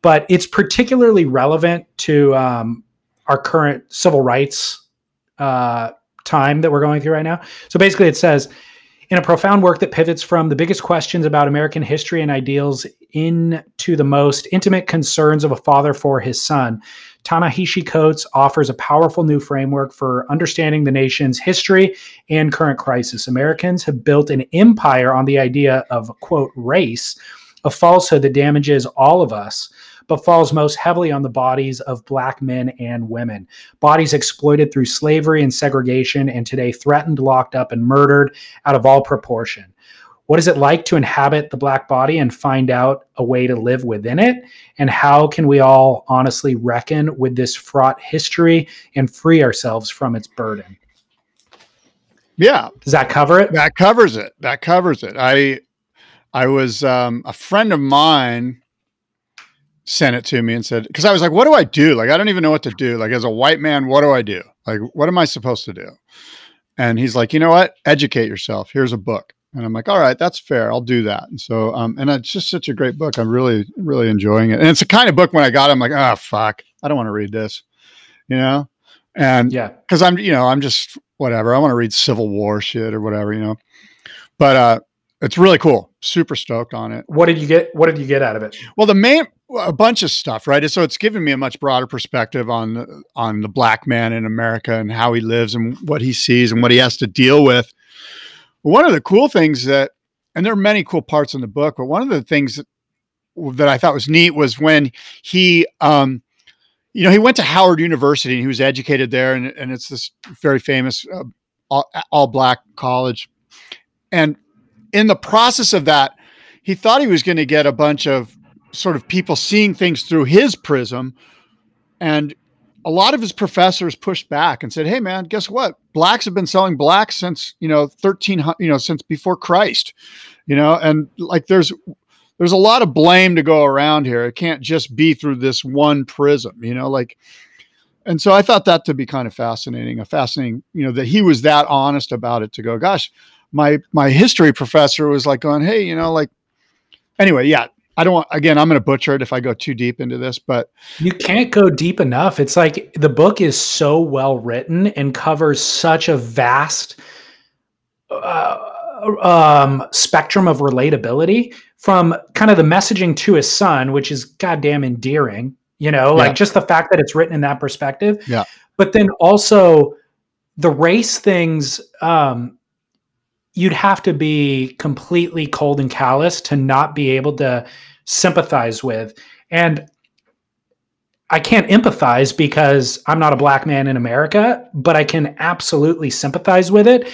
But it's particularly relevant to um, our current civil rights uh, time that we're going through right now. So basically, it says in a profound work that pivots from the biggest questions about American history and ideals into the most intimate concerns of a father for his son, Ta-Nehisi Coates offers a powerful new framework for understanding the nation's history and current crisis. Americans have built an empire on the idea of, quote, race, a falsehood that damages all of us, but falls most heavily on the bodies of black men and women. Bodies exploited through slavery and segregation, and today threatened, locked up, and murdered out of all proportion. What is it like to inhabit the black body and find out a way to live within it? And how can we all honestly reckon with this fraught history and free ourselves from its burden? yeah Does that cover it? that covers it that covers it i i was um a friend of mine sent it to me and said because i was like what do i do like i don't even know what to do like as a white man what do i do like what am i supposed to do and he's like you know what educate yourself here's a book And I'm like, all right, that's fair. I'll do that. And so, um, and it's just such a great book. I'm really, really enjoying it. And it's the kind of book when I got it, I'm like, oh, fuck, I don't want to read this, you know? And Yeah. because I'm, you know, I'm just whatever. I want to read Civil War shit or whatever, you know? But, uh, it's really cool. Super stoked on it. What did you get? What did you get out of it? Well, the main a bunch of stuff, right? So it's given me a much broader perspective on on the black man in America and how he lives and what he sees and what he has to deal with. One of the cool things that, and there are many cool parts in the book, but one of the things that, that I thought was neat was when he, um, you know, he went to Howard University and he was educated there, and, and it's this very famous uh, all, all black college. And in the process of that, he thought he was going to get a bunch of sort of people seeing things through his prism. And a lot of his professors pushed back and said, Hey man, guess what? Blacks have been selling blacks since, you know, 13, you know, since before Christ, you know, and like there's, there's a lot of blame to go around here. It can't just be through this one prism, you know, like, and so I thought that to be kind of fascinating, a fascinating, you know, that he was that honest about it to go, gosh, my, my history professor was like going, Hey, you know, like, anyway, yeah, I don't want, again, I'm going to butcher it if I go too deep into this, but You can't go deep enough. It's like the book is so well written and covers such a vast uh, um, spectrum of relatability from kind of the messaging to his son, which is goddamn endearing, you know, Yeah. like just the fact that it's written in that perspective. Yeah. But then also the race things, um, you'd have to be completely cold and callous to not be able to sympathize with. And I can't empathize because I'm not a black man in America, but I can absolutely sympathize with it.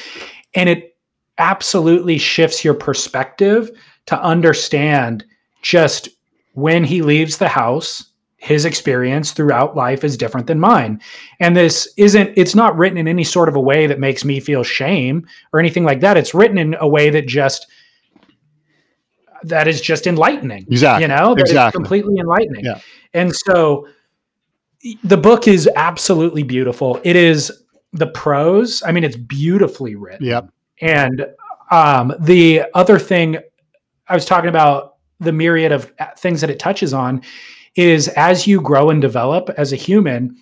And it absolutely shifts your perspective to understand just when he leaves the house, his experience throughout life is different than mine. And this isn't, it's not written in any sort of a way that makes me feel shame or anything like that. It's written in a way that just, that is just enlightening. Exactly. You know, that Exactly. completely enlightening. Yeah. And so the book is absolutely beautiful. It is the prose. I mean, it's beautifully written. Yep. And um, the other thing I was talking about the myriad of things that it touches on is as you grow and develop as a human,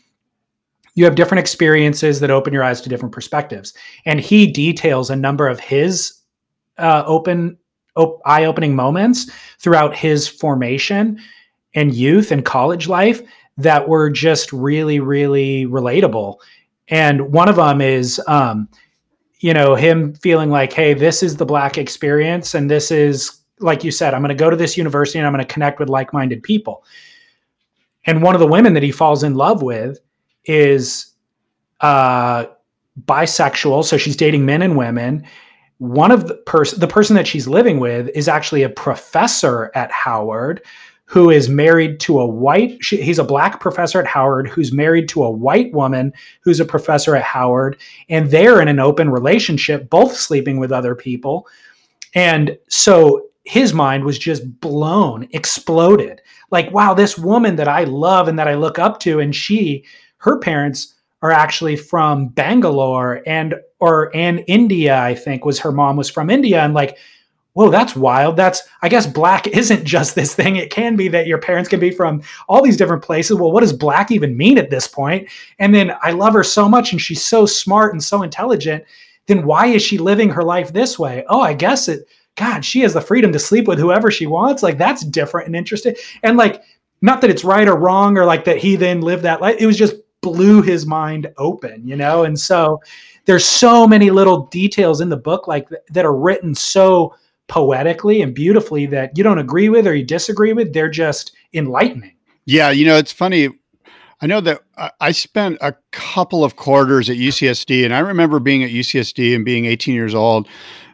you have different experiences that open your eyes to different perspectives. And he details a number of his uh, open, op- eye-opening moments throughout his formation and youth and college life that were just really, really relatable. And one of them is, um, you know, him feeling like, hey, this is the black experience, and this is like you said, I'm going to go to this university and I'm going to connect with like-minded people. And one of the women that he falls in love with is uh, bisexual, so she's dating men and women. One of the person, the person that she's living with, is actually a professor at Howard, who is married to a white. She, he's a black professor at Howard who's married to a white woman who's a professor at Howard, and they're in an open relationship, both sleeping with other people. And so his mind was just blown, exploded. Like, wow, this woman that I love and that I look up to, and she, her parents are actually from Bangalore and or and India, I think was her mom was from India. And like, whoa, that's wild. That's I guess black isn't just this thing. It can be that your parents can be from all these different places. Well, what does black even mean at this point? And then I love her so much and she's so smart and so intelligent. Then why is she living her life this way? Oh, I guess it God, she has the freedom to sleep with whoever she wants. Like that's different and interesting. And like, not that it's right or wrong or like that he then lived that life. It was just blew his mind open, you know? And so there's so many little details in the book like th- that are written so poetically and beautifully that you don't agree with or you disagree with. They're just enlightening. Yeah, you know, it's funny. I know that I spent a couple of quarters at UCSD, and I remember being at UCSD and being 18 years old,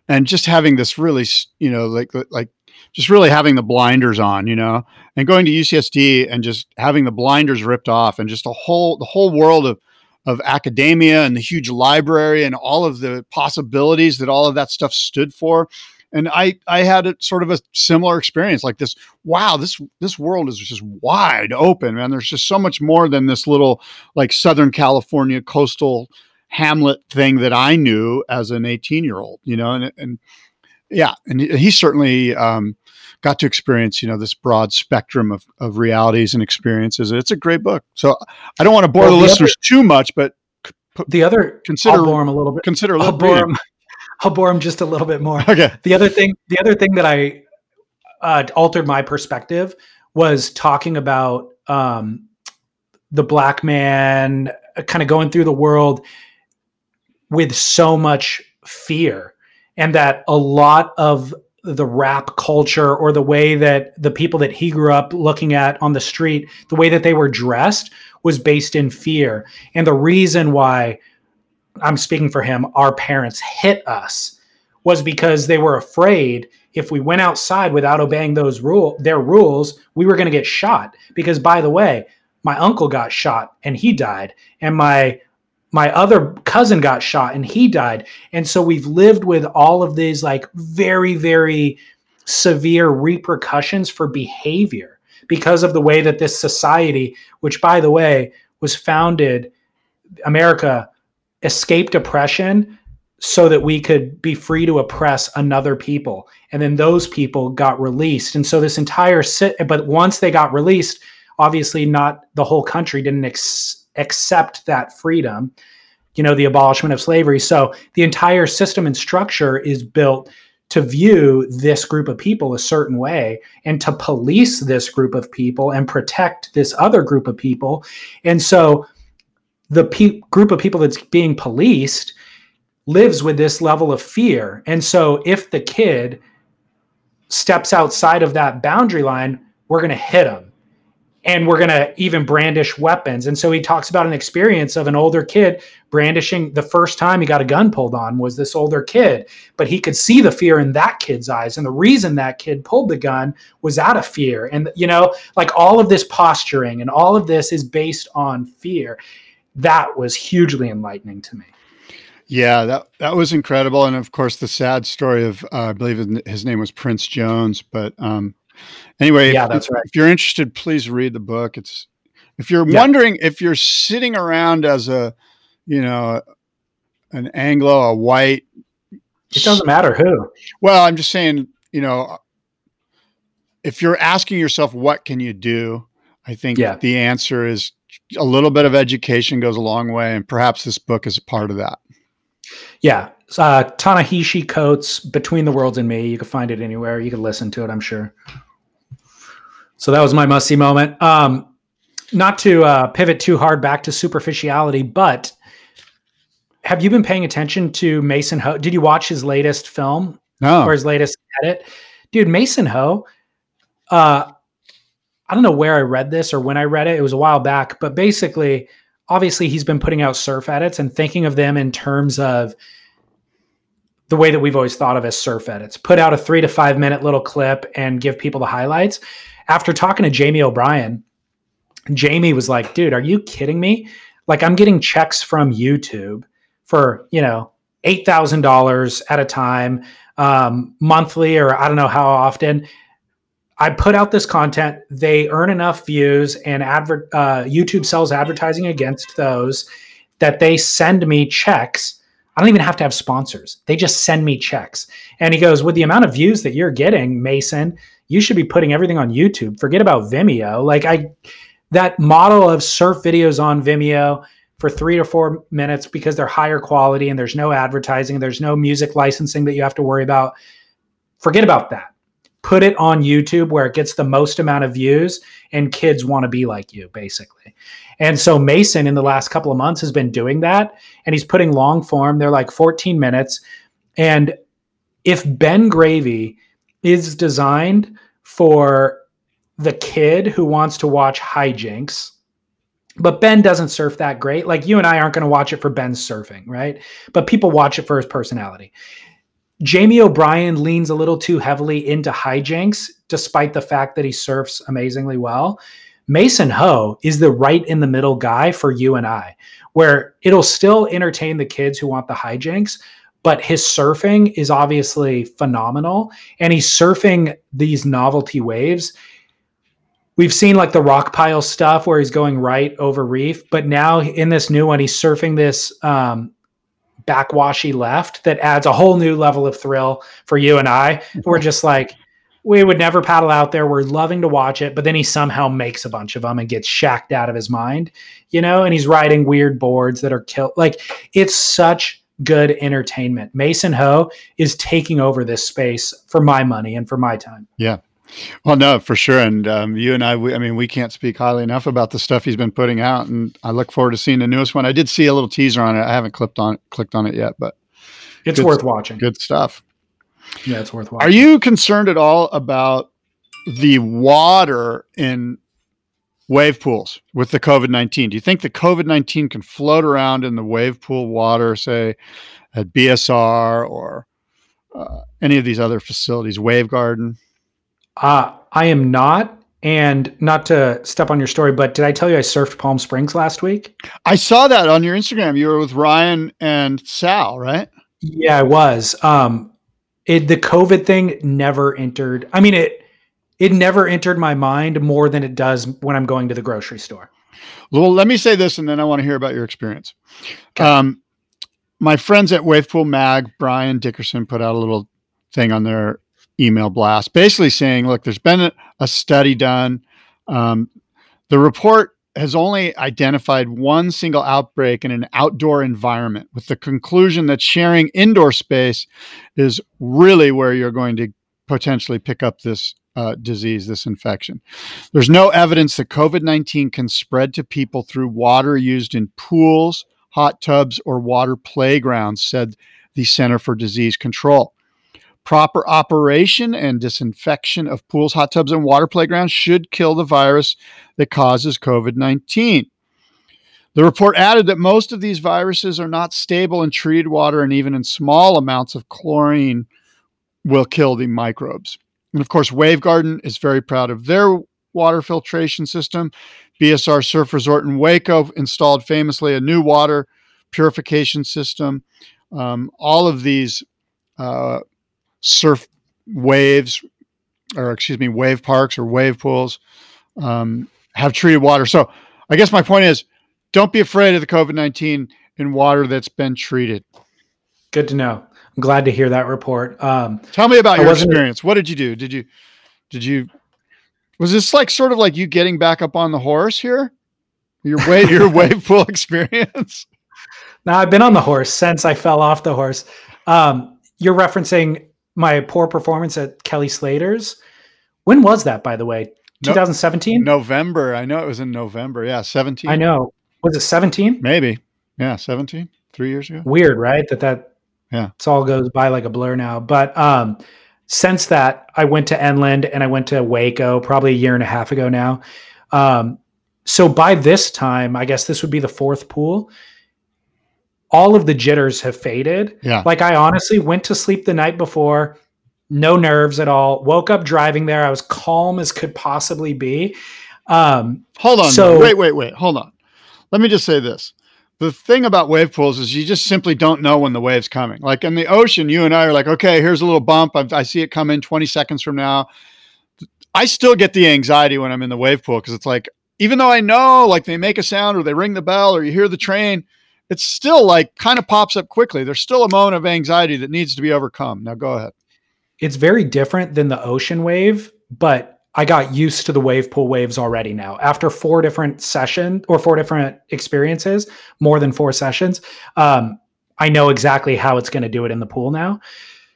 and just having this really, you know, like like just really having the blinders on, you know, and going to UCSD and just having the blinders ripped off, and just a whole the whole world of of academia and the huge library and all of the possibilities that all of that stuff stood for. And I I had a sort of a similar experience, like this wow, this this world is just wide open, man. There's just so much more than this little like Southern California coastal hamlet thing that I knew as an 18 year old, you know, and and yeah, and he, certainly um, got to experience, you know, this broad spectrum of, of realities and experiences. It's a great book. So I don't want to bore Well, the, the listeners too much, but The other Consider- I'll bore him a little bit. consider I'll bore reading. him. I'll bore him just a little bit more. Okay. The other thing, the other thing that I uh, altered my perspective was talking about um, the black man kind of going through the world with so much fear, and that a lot of the rap culture or the way that the people that he grew up looking at on the street, the way that they were dressed was based in fear. And the reason why I'm speaking for him, our parents hit us was because they were afraid if we went outside without obeying those rule their rules, we were going to get shot. Because by the way, my uncle got shot and he died, and my my other cousin got shot and he died. And so we've lived with all of these like very very severe repercussions for behavior because of the way that this society, which by the way was founded America escaped oppression so that we could be free to oppress another people and then those people got released and so this entire sit but once they got released obviously not the whole country didn't ex- accept that freedom you know the abolishment of slavery so the entire system and structure is built to view this group of people a certain way and to police this group of people and protect this other group of people and so the pe- group of people that's being policed lives with this level of fear. And so if the kid steps outside of that boundary line, we're going to hit him. And we're going to even brandish weapons. And so he talks about an experience of an older kid brandishing the first time he got a gun pulled on was this older kid, but he could see the fear in that kid's eyes. And the reason that kid pulled the gun was out of fear. And, you know, like all of this posturing and all of this is based on fear. That was hugely enlightening to me. Yeah, that that was incredible, and of course the sad story of uh, I believe his- name was Prince Jones. But um, anyway, Yeah, if- that's right. If you're interested, please read the book. It's if you're Yeah. wondering if you're sitting around as a you know an Anglo, a white. It doesn't matter who. Well, I'm just saying, you know, if you're asking yourself what can you do, I think Yeah. the answer is a little bit of education goes a long way, and perhaps this book is a part of that. Yeah. Uh, Ta-Nehisi Coates, Between the Worlds and Me. You can find it anywhere. You can listen to it, I'm sure. So that was my must see moment. Um, not to uh, pivot too hard back to superficiality, but have you been paying attention to Mason Ho? Did you watch his latest film No, or his latest edit? Dude, Mason Ho, uh, I don't know where I read this or when I read it. It was a while back, but basically, obviously, he's been putting out surf edits and thinking of them in terms of the way that we've always thought of as surf edits. Put out a three to five minute little clip and give people the highlights. After talking to Jamie O'Brien, Jamie was like, dude, are you kidding me? Like, I'm getting checks from YouTube for, you know, $8,000 at a time, um, monthly, or I don't know how often. I put out this content. They earn enough views, and advert uh, YouTube sells advertising against those that they send me checks. I don't even have to have sponsors. They just send me checks. And he goes, with the amount of views that you're getting, Mason, you should be putting everything on YouTube. Forget about Vimeo. Like I, that model of surf videos on Vimeo for three to four minutes because they're higher quality and there's no advertising, there's no music licensing that you have to worry about. Forget about that. Put it on YouTube where it gets the most amount of views and kids want to be like you, basically. And so Mason in the last couple of months has been doing that and he's putting long form. They're like 14 minutes. And if Ben Gravy is designed for the kid who wants to watch hijinks, but Ben doesn't surf that great. Like you and I aren't going to watch it for Ben's surfing, right? But people watch it for his personality. Jamie O'Brien leans a little too heavily into hijinks, despite the fact that he surfs amazingly well. Mason Ho is the right in the middle guy for you and I, where it'll still entertain the kids who want the hijinks, but his surfing is obviously phenomenal. And he's surfing these novelty waves. We've seen like the rock pile stuff where he's going right over reef, but now in this new one, he's surfing this um, backwashy left that adds a whole new level of thrill for you and I. We're just like, we would never paddle out there. We're loving to watch it, but then he somehow makes a bunch of them and gets shacked out of his mind, you know, and he's riding weird boards that are killed. Like it's such good entertainment. Mason Ho is taking over this space for my money and for my time. Yeah. Well, no, for sure. And um, you and I, we, I mean, we can't speak highly enough about the stuff he's been putting out, and I look forward to seeing the newest one. I did see a little teaser on it. I haven't clicked on it, clicked on it yet, but It's Good- worth watching. good stuff. Yeah, it's worth watching. Are you concerned at all about the water in wave pools with the COVID 19? Do you think the COVID 19 can float around in the wave pool water, say at BSR or uh, any of these other facilities, Wavegarden? Uh, I am not. And not to step on your story, but did I tell you I surfed Palm Springs last week? I saw that on your Instagram. You were with Ryan and Sal, right? Yeah, I was. Um, it the COVID thing never entered. I mean it. It never entered my mind more than it does when I'm going to the grocery store. Well, let me say this, and then I want to hear about your experience. Um, my friends at Wavepool Mag, Brian Dickerson, put out a little thing on their email blast, basically saying, "Look, there's been a, a study done. Um, the report has only identified one single outbreak in an outdoor environment, with the conclusion that sharing indoor space is really where you're going to potentially pick up this uh, disease, this infection." There's no evidence that COVID 19 can spread to people through water used in pools, hot tubs, or water playgrounds, said the Center for Disease Control. Proper operation and disinfection of pools, hot tubs, and water playgrounds should kill the virus that causes COVID 19. The report added that most of these viruses are not stable in treated water, and even in small amounts of chlorine will kill the microbes. And of course, Wavegarden is very proud of their water filtration system. BSR Surf Resort in Waco installed famously a new water purification system. Um, all of these uh, surf waves, or excuse me, wave parks or wave pools um, have treated water. So I guess my point is don't be afraid of the COVID 19 in water that's been treated. Good to know. Glad to hear that report. Um, Tell me about I your experience. What did you do? Did you, did you, was this like sort of like you getting back up on the horse here? Your wave, your wave pool experience? now I've been on the horse since I fell off the horse. Um, you're referencing my poor performance at Kelly Slater's. When was that, by the way? No- 2017. November. I know it was in November. Yeah, 17. I know. Was it 17? Maybe. Yeah, 17. Three years ago. weird right that that Yeah. it's all goes by like a blur now but um since that i went to NLand and i went to waco probably a year and a half ago now um so by this time i guess this would be the fourth pool all of the jitters have faded Yeah. like i honestly went to sleep the night before no nerves at all woke up driving there i was calm as could possibly be um Hold on. So- wait, wait, wait. Hold on. Let me just say this. The thing about wave pools is you just simply don't know when the wave's coming. Like in the ocean, you and I are like, okay, here's a little bump. I, I see it come in 20 seconds from now. I still get the anxiety when I'm in the wave pool because it's like, even though I know like they make a sound or they ring the bell or you hear the train, it's still like kind of pops up quickly. There's still a moment of anxiety that needs to be overcome. Now go ahead. it's very different than the ocean wave, but I got used to the wave pool waves already now. After four different sessions or four different experiences, more than four sessions, um, I know exactly how it's going to do it in the pool now.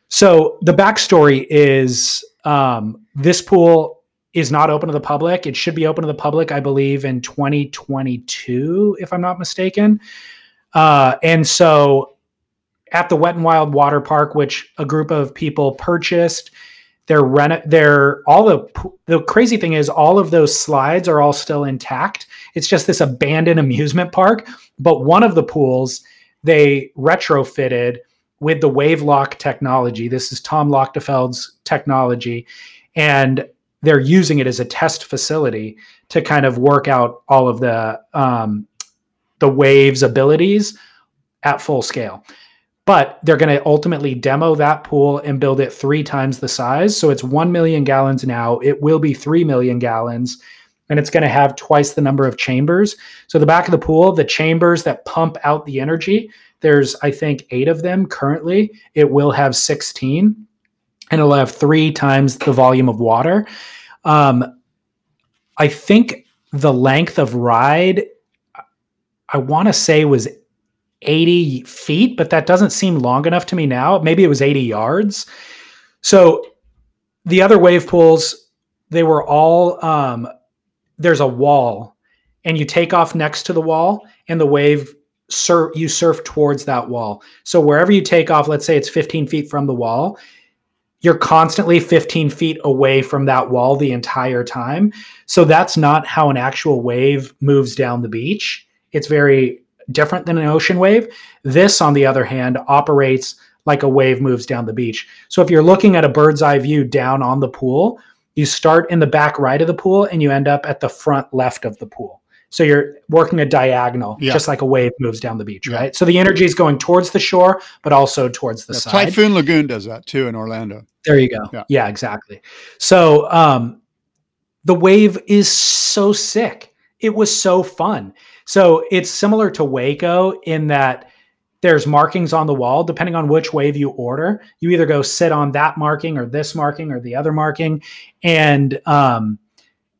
So the backstory is um, this pool is not open to the public. It should be open to the public, I believe, in 2022, if I'm not mistaken. Uh, and so at the Wet and Wild Water Park, which a group of people purchased, they're reno- they're all the the crazy thing is all of those slides are all still intact. It's just this abandoned amusement park, but one of the pools they retrofitted with the wave lock technology. This is Tom Lochtefeld's technology, and they're using it as a test facility to kind of work out all of the um, the waves abilities at full scale but they're going to ultimately demo that pool and build it three times the size. So it's 1 million gallons now. It will be 3 million gallons and it's going to have twice the number of chambers. So the back of the pool, the chambers that pump out the energy, there's I think 8 of them currently. It will have 16 and it'll have 3 times the volume of water. Um, I think the length of ride I want to say was 80 feet, but that doesn't seem long enough to me now. Maybe it was 80 yards. So the other wave pools, they were all um, there's a wall, and you take off next to the wall, and the wave surf you surf towards that wall. So wherever you take off, let's say it's 15 feet from the wall, you're constantly 15 feet away from that wall the entire time. So that's not how an actual wave moves down the beach. It's very different than an ocean wave. This, on the other hand, operates like a wave moves down the beach. So if you're looking at a bird's eye view down on the pool, you start in the back right of the pool and you end up at the front left of the pool. So you're working a diagonal, Yeah. just like a wave moves down the beach, Yeah. right? So the energy is going towards the shore, but also towards the Yeah, side. Typhoon Lagoon does that too in Orlando. There you go. Yeah. Yeah, exactly. So um the wave is so sick. It was so fun. So it's similar to Waco in that there's markings on the wall depending on which wave you order. You either go sit on that marking or this marking or the other marking and um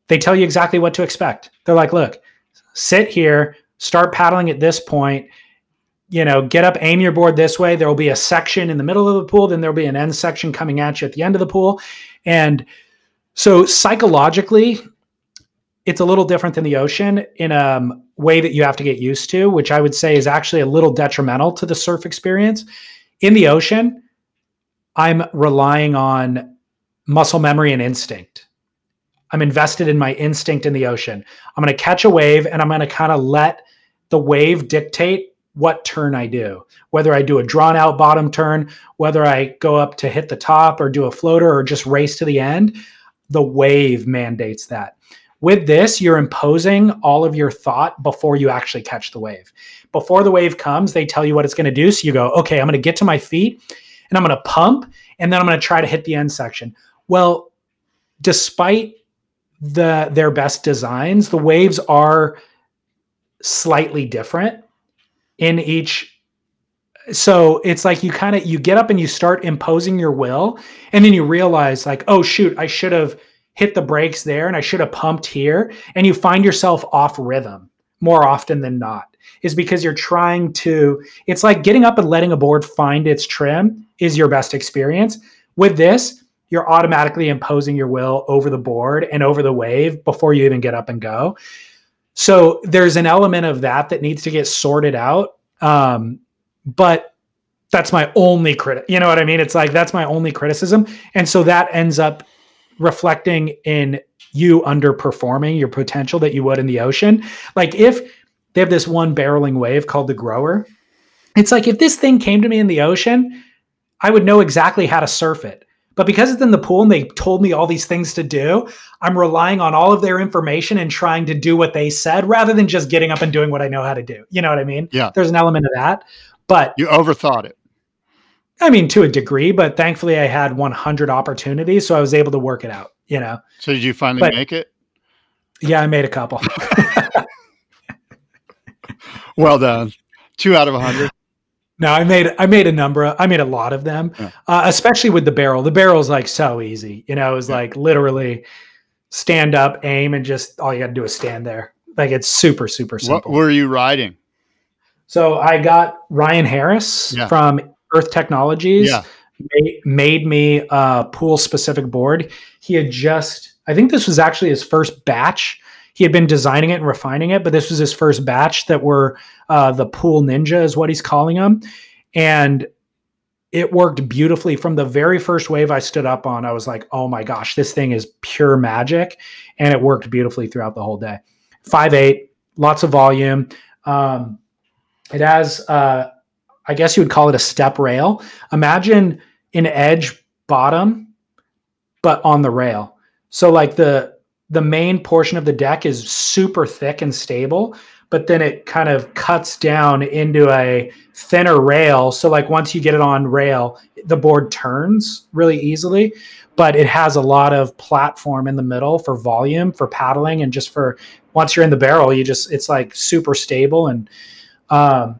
they tell you exactly what to expect. They're like, "Look, sit here, start paddling at this point, you know, get up, aim your board this way. There will be a section in the middle of the pool, then there'll be an end section coming at you at the end of the pool. And so psychologically, it's a little different than the ocean in um, way that you have to get used to, which I would say is actually a little detrimental to the surf experience. In the ocean, I'm relying on muscle memory and instinct. I'm invested in my instinct in the ocean. I'm going to catch a wave and I'm going to kind of let the wave dictate what turn I do, whether I do a drawn out bottom turn, whether I go up to hit the top or do a floater or just race to the end. The wave mandates that. With this, you're imposing all of your thought before you actually catch the wave. Before the wave comes, they tell you what it's going to do. So you go, okay, I'm going to get to my feet and I'm going to pump and then I'm going to try to hit the end section. Well, despite the their best designs, the waves are slightly different in each so it's like you kind of you get up and you start imposing your will and then you realize like oh shoot i should have hit the brakes there and i should have pumped here and you find yourself off rhythm more often than not is because you're trying to it's like getting up and letting a board find its trim is your best experience. With this you're automatically imposing your will over the board and over the wave before you even get up and go. So there's an element of that that needs to get sorted out um, but that's my only critic. you know what i mean? It's like that's my only criticism. And so that ends up reflecting in you underperforming your potential that you would in the ocean like if they have this one barreling wave called the grower it's like if this thing came to me in the ocean i would know exactly how to surf it but because it's in the pool and they told me all these things to do i'm relying on all of their information and trying to do what they said rather than just getting up and doing what i know how to do you know what i mean Yeah. there's an element of that but You overthought it. I mean, to a degree, but thankfully I had 100 opportunities, so I was able to work it out. You know, So did you finally But- make it? yeah, I made a couple. Well done. Two out of a hundred. no, I made I made a number. Of, I made a lot of them, Yeah. uh, especially with the barrel. The barrel's like so easy. You know, it was Yeah. like literally stand up, aim, and just all you got to do is stand there. Like it's super super simple. What were you riding? so I got Ryan Harris Yeah. from Earth Technologies. Yeah. made, made me a pool specific board. He had just, I think this was actually his first batch. He had been designing it and refining it, but this was his first batch that were uh, the Pool Ninja, is what he's calling them. And it worked beautifully from the very first wave I stood up on. I was like, oh my gosh, this thing is pure magic. And it worked beautifully throughout the whole day. Five eight, lots of volume. Um, it has, uh, I guess you would call it a step rail. Imagine an edge bottom, but on the rail. So like the the main portion of the deck is super thick and stable, but then it kind of cuts down into a thinner rail. So like once you get it on rail, the board turns really easily. but it has a lot of platform in the middle for volume for paddling and just for once you're in the barrel, you just it's like super stable and um,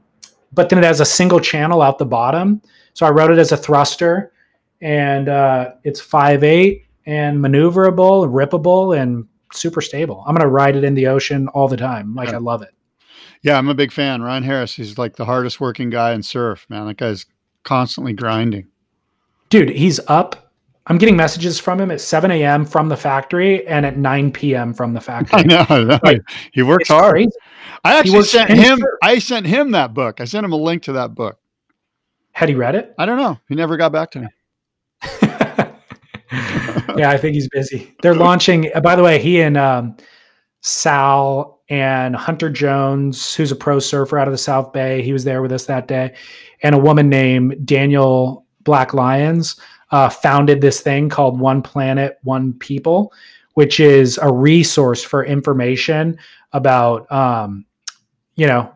but then it has a single channel out the bottom. So I wrote it as a thruster, and uh, it's five eight and maneuverable, rippable, and super stable. I'm gonna ride it in the ocean all the time. Like Yeah. I love it. Yeah, I'm a big fan. Ryan Harris, he's like the hardest working guy in surf, man. That guy's constantly grinding. Dude, he's up. I'm getting messages from him at 7 a.m. from the factory and at 9 p.m. from the factory. I know. I know. Like, he works hard. crazy. I actually sent him. I sent him that book. I sent him a link to that book. Had he read it? I don't know. He never got back to me. yeah, I think he's busy. They're launching. uh, By the way, he and um, Sal and Hunter Jones, who's a pro surfer out of the South Bay, he was there with us that day, and a woman named Danielle Black Lyons uh, founded this thing called One Planet, One People, which is a resource for information about, um, you know,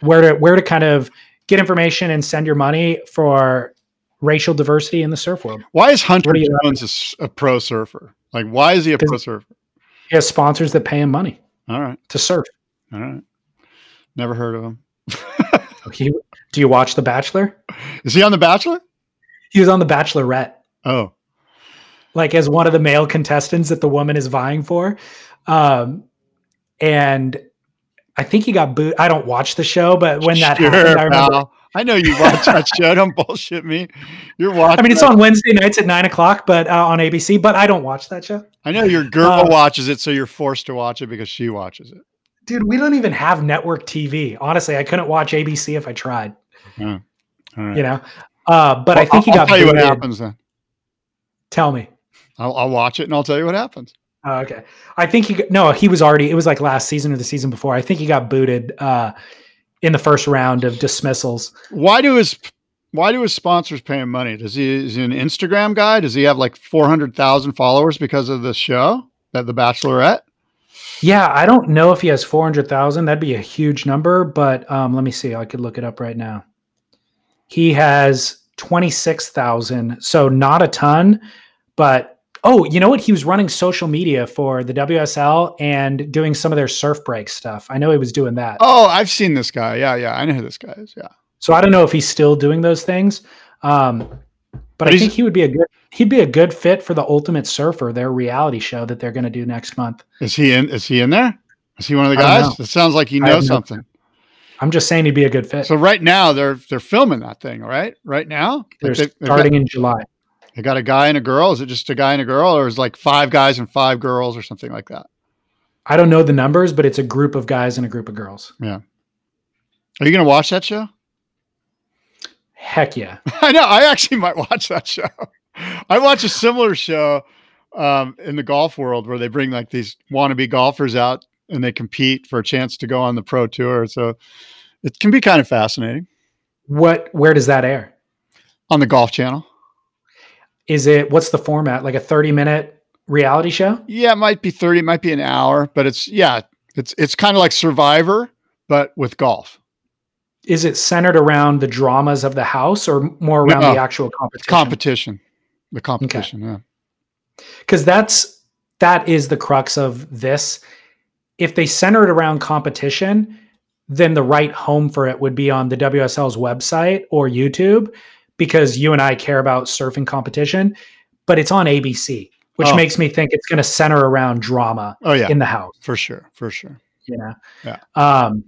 where to where to kind of get information and send your money for racial diversity in the surf world. Why is Hunter What do you- Jones a a, pro surfer? Like, why is he a pro surfer? He has sponsors that pay him money All right. to surf. All right. Never heard of him. He, do you watch The Bachelor? Is he on The Bachelor? He was on The Bachelorette, Oh, like as one of the male contestants that the woman is vying for. Um, and I think he got booed. I don't watch the show, but when that sure, happened, I remember. pal. I know you watch that show. Don't bullshit me. You're watching. I mean, it's that. on Wednesday nights at nine o'clock, but uh, on ABC. But I don't watch that show, I know your girl Uh, watches it, so you're forced to watch it because she watches it. dude. We don't even have network TV. Honestly, I couldn't watch ABC if I tried. All right. You know, uh, but I Well, think he got. I'll tell you what happens then. Tell me. I'll, I'll watch it and I'll tell you what happens. Oh, okay. I think he got- no, he was already. It was like last season or the season before. I think he got booted uh, in the first round of dismissals. Why do his Why do his sponsors pay him money? Does he is he an Instagram guy? Does he have like four hundred thousand followers because of the show that The Bachelorette? Yeah, I don't know if he has four hundred thousand. That'd be a huge number, but um, let me see. I could look it up right now. He has twenty six thousand, so not a ton, but oh, you know what? He was running social media for the WSL and doing some of their surf break stuff. I know he was doing that. Oh, I've seen this guy. Yeah, yeah, I know who this guy is. Yeah, So I don't know if he's still doing those things. Um, but I think he would be a good he'd be a good fit for the Ultimate Surfer, their reality show that they're going to do next month. is he in? Is he in there? Is he one of the guys? It sounds like he knows no something. I'm just saying he'd be a good fit. So right now they're they're filming that thing, right? Right now, Like they're they, they've starting in July. They got a guy and a girl. Is it just a guy and a girl, or is it like five guys and five girls, or something like that? I don't know the numbers, but it's a group of guys and a group of girls. Yeah. Are you gonna watch that show? Heck yeah. I know. I actually might watch that show. I watch a similar show um, in the golf world where they bring like these wannabe golfers out and they compete for a chance to go on the pro tour. So it can be kind of fascinating What where does that air? on the Golf Channel. Is it what's the format? Like a 30 minute reality show? Yeah, it might be thirty, it might be an hour, but it's yeah, it's it's kind of like Survivor, but with golf Is it centered around the dramas of the house or more around No. the actual competition? competition. The competition, yeah. because that's that is the crux of this if they center it around competition then the right home for it would be on the wsl's website or youtube because you and i care about surfing competition but it's on abc which Oh. makes me think it's going to center around drama Oh yeah, in the house for sure, for sure. you know Yeah. um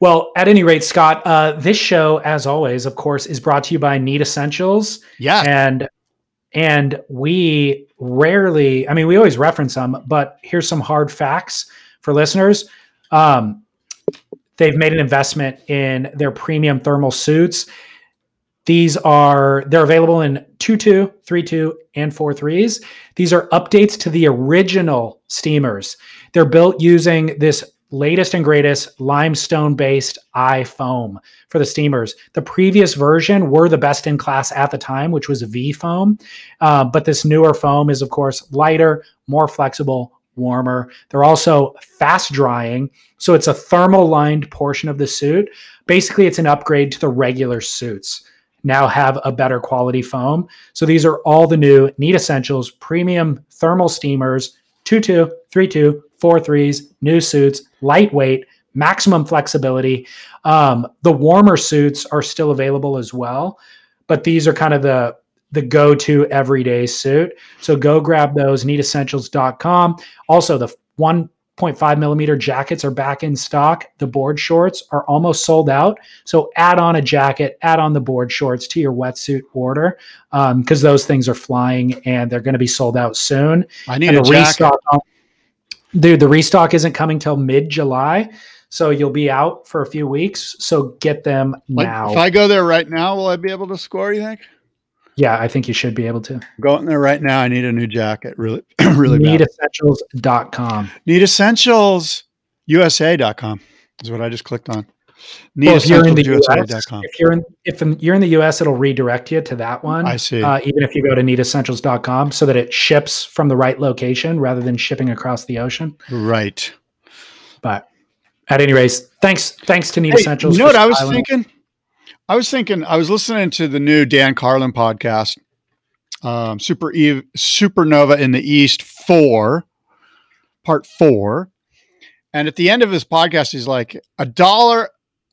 well at any rate scott uh this show as always of course is brought to you by need essentials Yeah, and and we rarely i mean we always reference them but here's some hard facts for listeners um, they've made an investment in their premium thermal suits these are they're available in 2.2 3.2 and 4.3s these are updates to the original steamers they're built using this latest and greatest limestone based eye foam for the steamers. The previous version were the best in class at the time, which was V foam. Uh, but this newer foam is, of course, lighter, more flexible, warmer. They're also fast drying. So it's a thermal lined portion of the suit. Basically, it's an upgrade to the regular suits. now have a better quality foam. So these are all the new Need Essentials premium thermal steamers, two two, three two, four threes, new suits, lightweight, maximum flexibility. Um, the warmer suits are still available as well, but these are kind of the the go-to everyday suit. So go grab those needessentials.com. Also, the 1.5 millimeter jackets are back in stock. The board shorts are almost sold out. So add on a jacket, add on the board shorts to your wetsuit order because um, those things are flying and they're going to be sold out soon. I need And a restock, dude, the restock isn't coming till mid July. So you'll be out for a few weeks. So get them Like, now. if I go there right now, will I be able to score? You think? Yeah, I think you should be able to. Go in there right now. I need a new jacket. Really, really bad. Needessentials.com. Need essentials. USA.com is what I just clicked on. Need Well, if you're in the US, if you're in if you're in the US, it'll redirect you to that one. I see. Uh, even if you go to needessentials.com so that it ships from the right location rather than shipping across the ocean. Right. But at any rate, thanks thanks to Need Hey, Essentials. you know what I was thinking? I was thinking. I was listening to the new Dan Carlin podcast, um, Super Eve, Supernova in the East Four, Part Four, and at the end of his podcast, he's like, "A dollar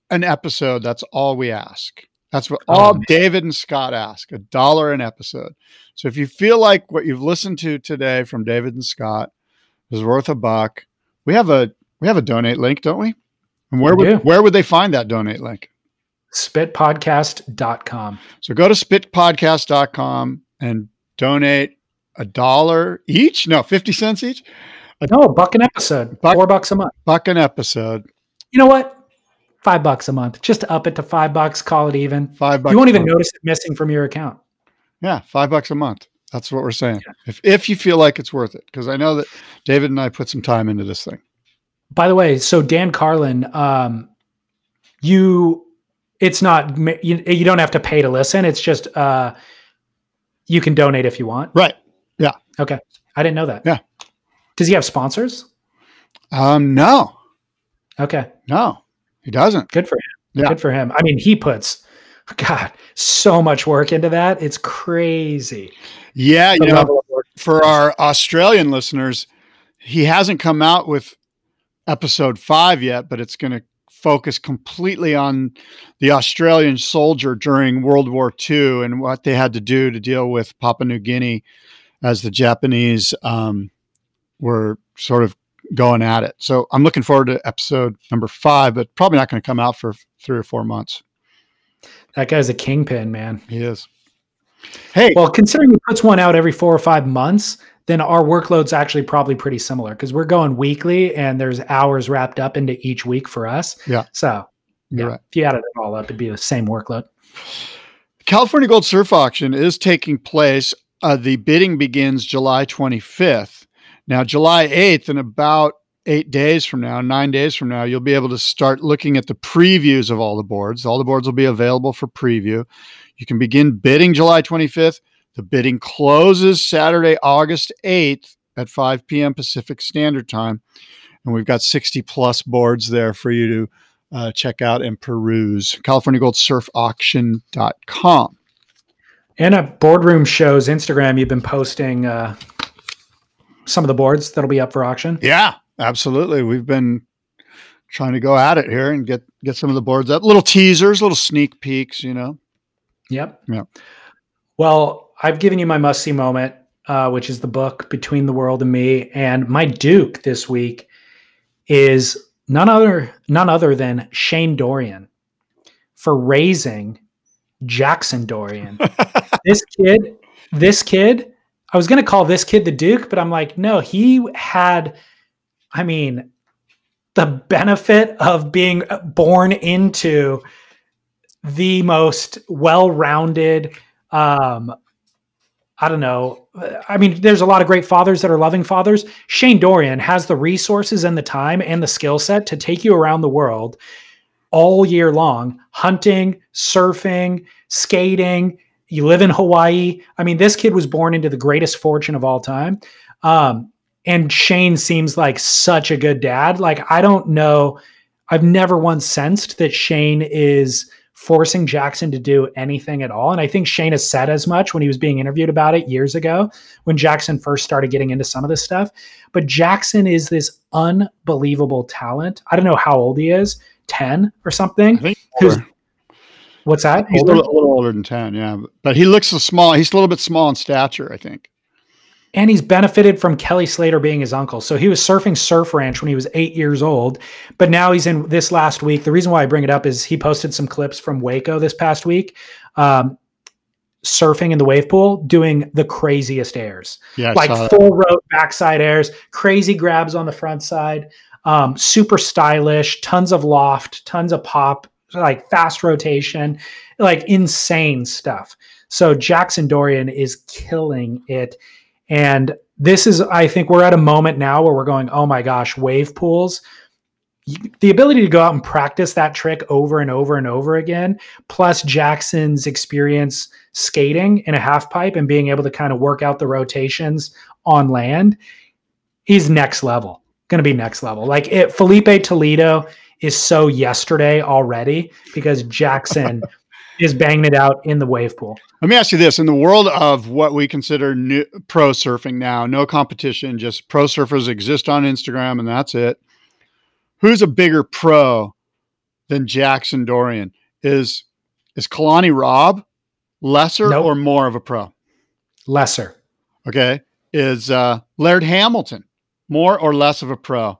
an episode. That's all we ask. That's what all Oh. David and Scott ask. A dollar an episode. So if you feel like what you've listened to today from David and Scott is worth a buck, we have a we have a donate link, don't we? And where We would do. where would they find that donate link? spitpodcast.com. So go to spitpodcast.com and donate a dollar each. No, 50 cents each. No, a buck an episode. Buck- Four bucks a month. Buck an episode. You know what? Five bucks a month. Just up it to five bucks, call it even. Five bucks. You won't even notice it missing from your account. Yeah, five bucks a month. That's what we're saying. If if you feel like it's worth it, because I know that David and I put some time into this thing. By the way, so Dan Carlin, um, you, it's not you, you don't have to pay to listen. It's just uh, you can donate if you want. Right. Yeah. Okay, I didn't know that. Yeah. Does he have sponsors? Um, no, Okay, no, he doesn't. good for him. Yeah. Good for him. I mean, he puts, God, so much work into that. It's crazy. Yeah, The you know, level of work. for our Australian listeners, he hasn't come out with episode five yet, but it's going to focus completely on the Australian soldier during World War II and what they had to do to deal with Papua New Guinea as the Japanese um, were sort of going at it. So I'm looking forward to episode number five, but probably not going to come out for three or four months. That guy's a kingpin, man. He is. Hey, Well, considering he puts one out every four or five months, then our workload's actually probably pretty similar because we're going weekly and there's hours wrapped up into each week for us. Yeah. So yeah, right. if you added it all up, it'd be the same workload. California Gold Surf Auction is taking place. Uh, the bidding begins July 25th. Now, July 8th, in about eight days from now, nine days from now, you'll be able to start looking at the previews of all the boards. All the boards will be available for preview. You can begin bidding July 25th. The bidding closes Saturday, August 8th at 5 p.m. Pacific Standard Time. And we've got 60 plus boards there for you to uh, check out and peruse. CaliforniaGoldSurfAuction.com. And at Boardroom Shows Instagram, you've been posting uh, some of the boards that'll be up for auction. Yeah, absolutely. We've been trying to go at it here and get get some of the boards up. Little teasers, little sneak peeks, you know. Yep. Yeah. Well, I've given you my must see moment, uh, which is the book Between the World and Me, and my Duke this week is none other none other than Shane Dorian for raising Jackson Dorian. this kid, this kid, I was going to call this kid the Duke, but I'm like, no, he had, I mean, the benefit of being born into the most well-rounded um i don't know i mean there's a lot of great fathers that are loving fathers. Shane dorian has the resources and the time and the skill set to take you around the world all year long hunting surfing skating. You live in hawaii. I mean this kid was born into the greatest fortune of all time. Um and shane seems like such a good dad. Like i don't know i've never once sensed that shane is forcing Jackson to do anything at all. And I think Shane has said as much when he was being interviewed about it years ago when Jackson first started getting into some of this stuff. But Jackson is this unbelievable talent. I don't know how old he is, 10 or something. I think What's that? he's a little, a little older than 10, yeah. But he looks so small. He's a little bit small in stature, I think. And he's benefited from Kelly Slater being his uncle. So he was surfing Surf Ranch when he was eight years old, but now he's in this last week. The reason why I bring it up is he posted some clips from Waco this past week, um, surfing in the wave pool, doing the craziest airs, Yeah, like full rope backside airs, crazy grabs on the front side, um, super stylish, tons of loft, tons of pop, like fast rotation, like insane stuff. So Jackson Dorian is killing it. And this is, I think, we're at a moment now where we're going, oh my gosh, wave pools. The ability to go out and practice that trick over and over and over again, plus Jackson's experience skating in a half pipe and being able to kind of work out the rotations on land, he's next level. Going to be next level. Like it, Filipe Toledo is so yesterday already because Jackson is banging it out in the wave pool. Let me ask you this: in the world of what we consider new, pro surfing now, no competition, just pro surfers exist on Instagram, and that's it. Who's a bigger pro than Jackson Dorian? Is is Kalani Robb lesser Nope. or more of a pro? Lesser. Okay, is uh, Laird Hamilton more or less of a pro?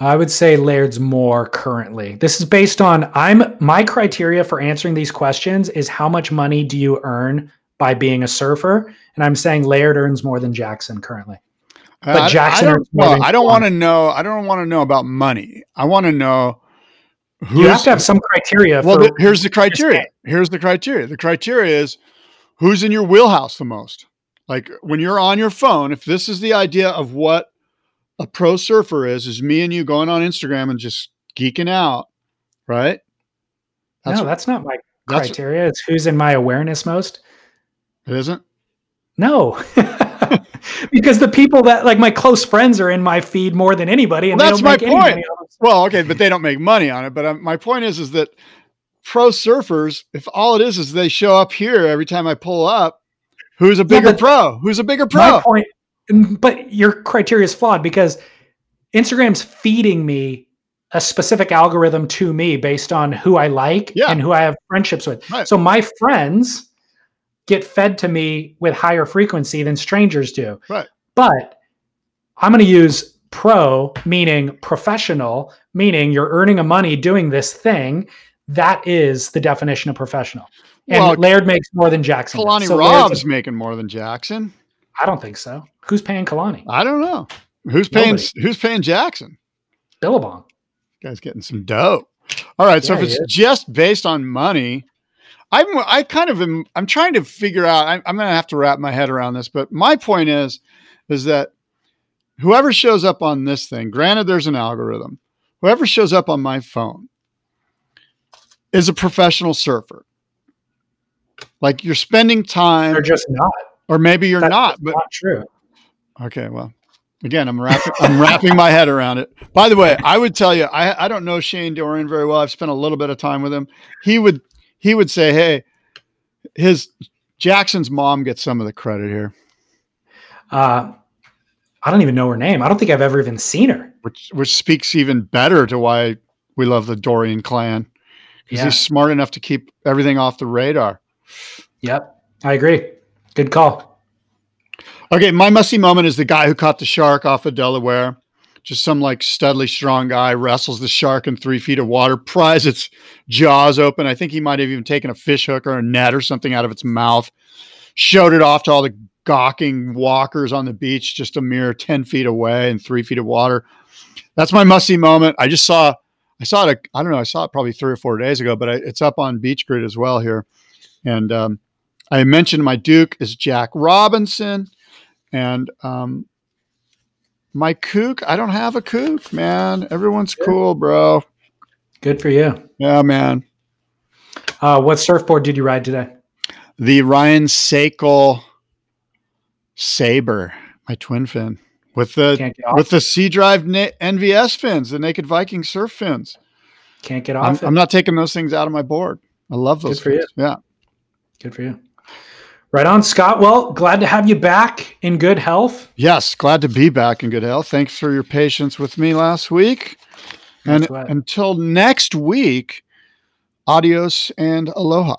I would say Laird's more currently. This is based on I'm my criteria for answering these questions is how much money do you earn by being a surfer? And I'm saying Laird earns more than Jackson currently. Uh, but I- Jackson I don't, well, I don't want to know. I don't want to know about money. I want to know who's you have to have some criteria Well, for th- here's the criteria. Here's the criteria. The criteria is who's in your wheelhouse the most. Like when you're on your phone, if this is the idea of what a pro surfer is, is me and you going on Instagram and just geeking out, right? No, that's not my that's- criteria. It's who's in my awareness most. it isn't. No. because the people that like my close friends are in my feed more than anybody and Well, that's my point. money on it. Well, okay, but they don't make money on it. But um, my point is, is that pro surfers, if all it is is they show up here every time I pull up, who's a bigger but- pro? Who's a bigger My pro? point, but your criteria is flawed because Instagram's feeding me a specific algorithm to me based on who I like Yeah. and who I have friendships with. Right. So my friends get fed to me with higher frequency than strangers do. Right. But I'm going to use pro, meaning professional, meaning you're earning a money doing this thing. That is the definition of professional. And Well, Laird makes more than Jackson. Kalani So a- making more than Jackson. I don't think so. Who's paying Kalani? I don't know. Who's paying Nobody. who's paying Jackson? Billabong. Guy's getting some dough. All right, so if it's is. just based on money, I'm I kind of am I'm trying to figure out. I'm, I'm going to have to wrap my head around this, but my point is is that whoever shows up on this thing, granted there's an algorithm, whoever shows up on my phone is a professional surfer. Like you're spending time, They're just not. Or maybe you're That's not, but not true. Okay, well, again, I'm wrapping I'm wrapping my head around it. By the way, I would tell you, I I don't know Shane Dorian very well. I've spent a little bit of time with him. He would he would say, "Hey, his Jackson's mom gets some of the credit here," Uh, I don't even know her name. I don't think I've ever even seen her. which which speaks even better to why we love the Dorian clan because Yeah. he's smart enough to keep everything off the radar. Yep. I agree. Good call. Okay, my musty moment is the guy who caught the shark off of Delaware. Just some like studly strong guy wrestles the shark in three feet of water, pries its jaws open. I think he might have even taken a fish hook or a net or something out of its mouth, showed it off to all the gawking walkers on the beach, just a mere 10 feet away in three feet of water. That's my musty moment. I just saw, I saw it, I don't know, I saw it probably three or four days ago, but I, it's up on BeachGrit as well here. And um, I mentioned my Duke is Jack Robinson. And um, my kook, I don't have a kook, man. Everyone's cool, bro. Good for you. Yeah, man. Uh, what surfboard did you ride today? The Ryan Sakal Saber, my twin fin. with the with the C Drive na- NVS fins, the Naked Viking surf fins. Can't get I'm, off. it. I'm not taking those things out of my board. I love those. Good for you. Yeah. Good for you. Right on, Scott. Well, glad to have you back in good health. Yes, glad to be back in good health. Thanks for your patience with me last week. And right. until next week, adios and aloha.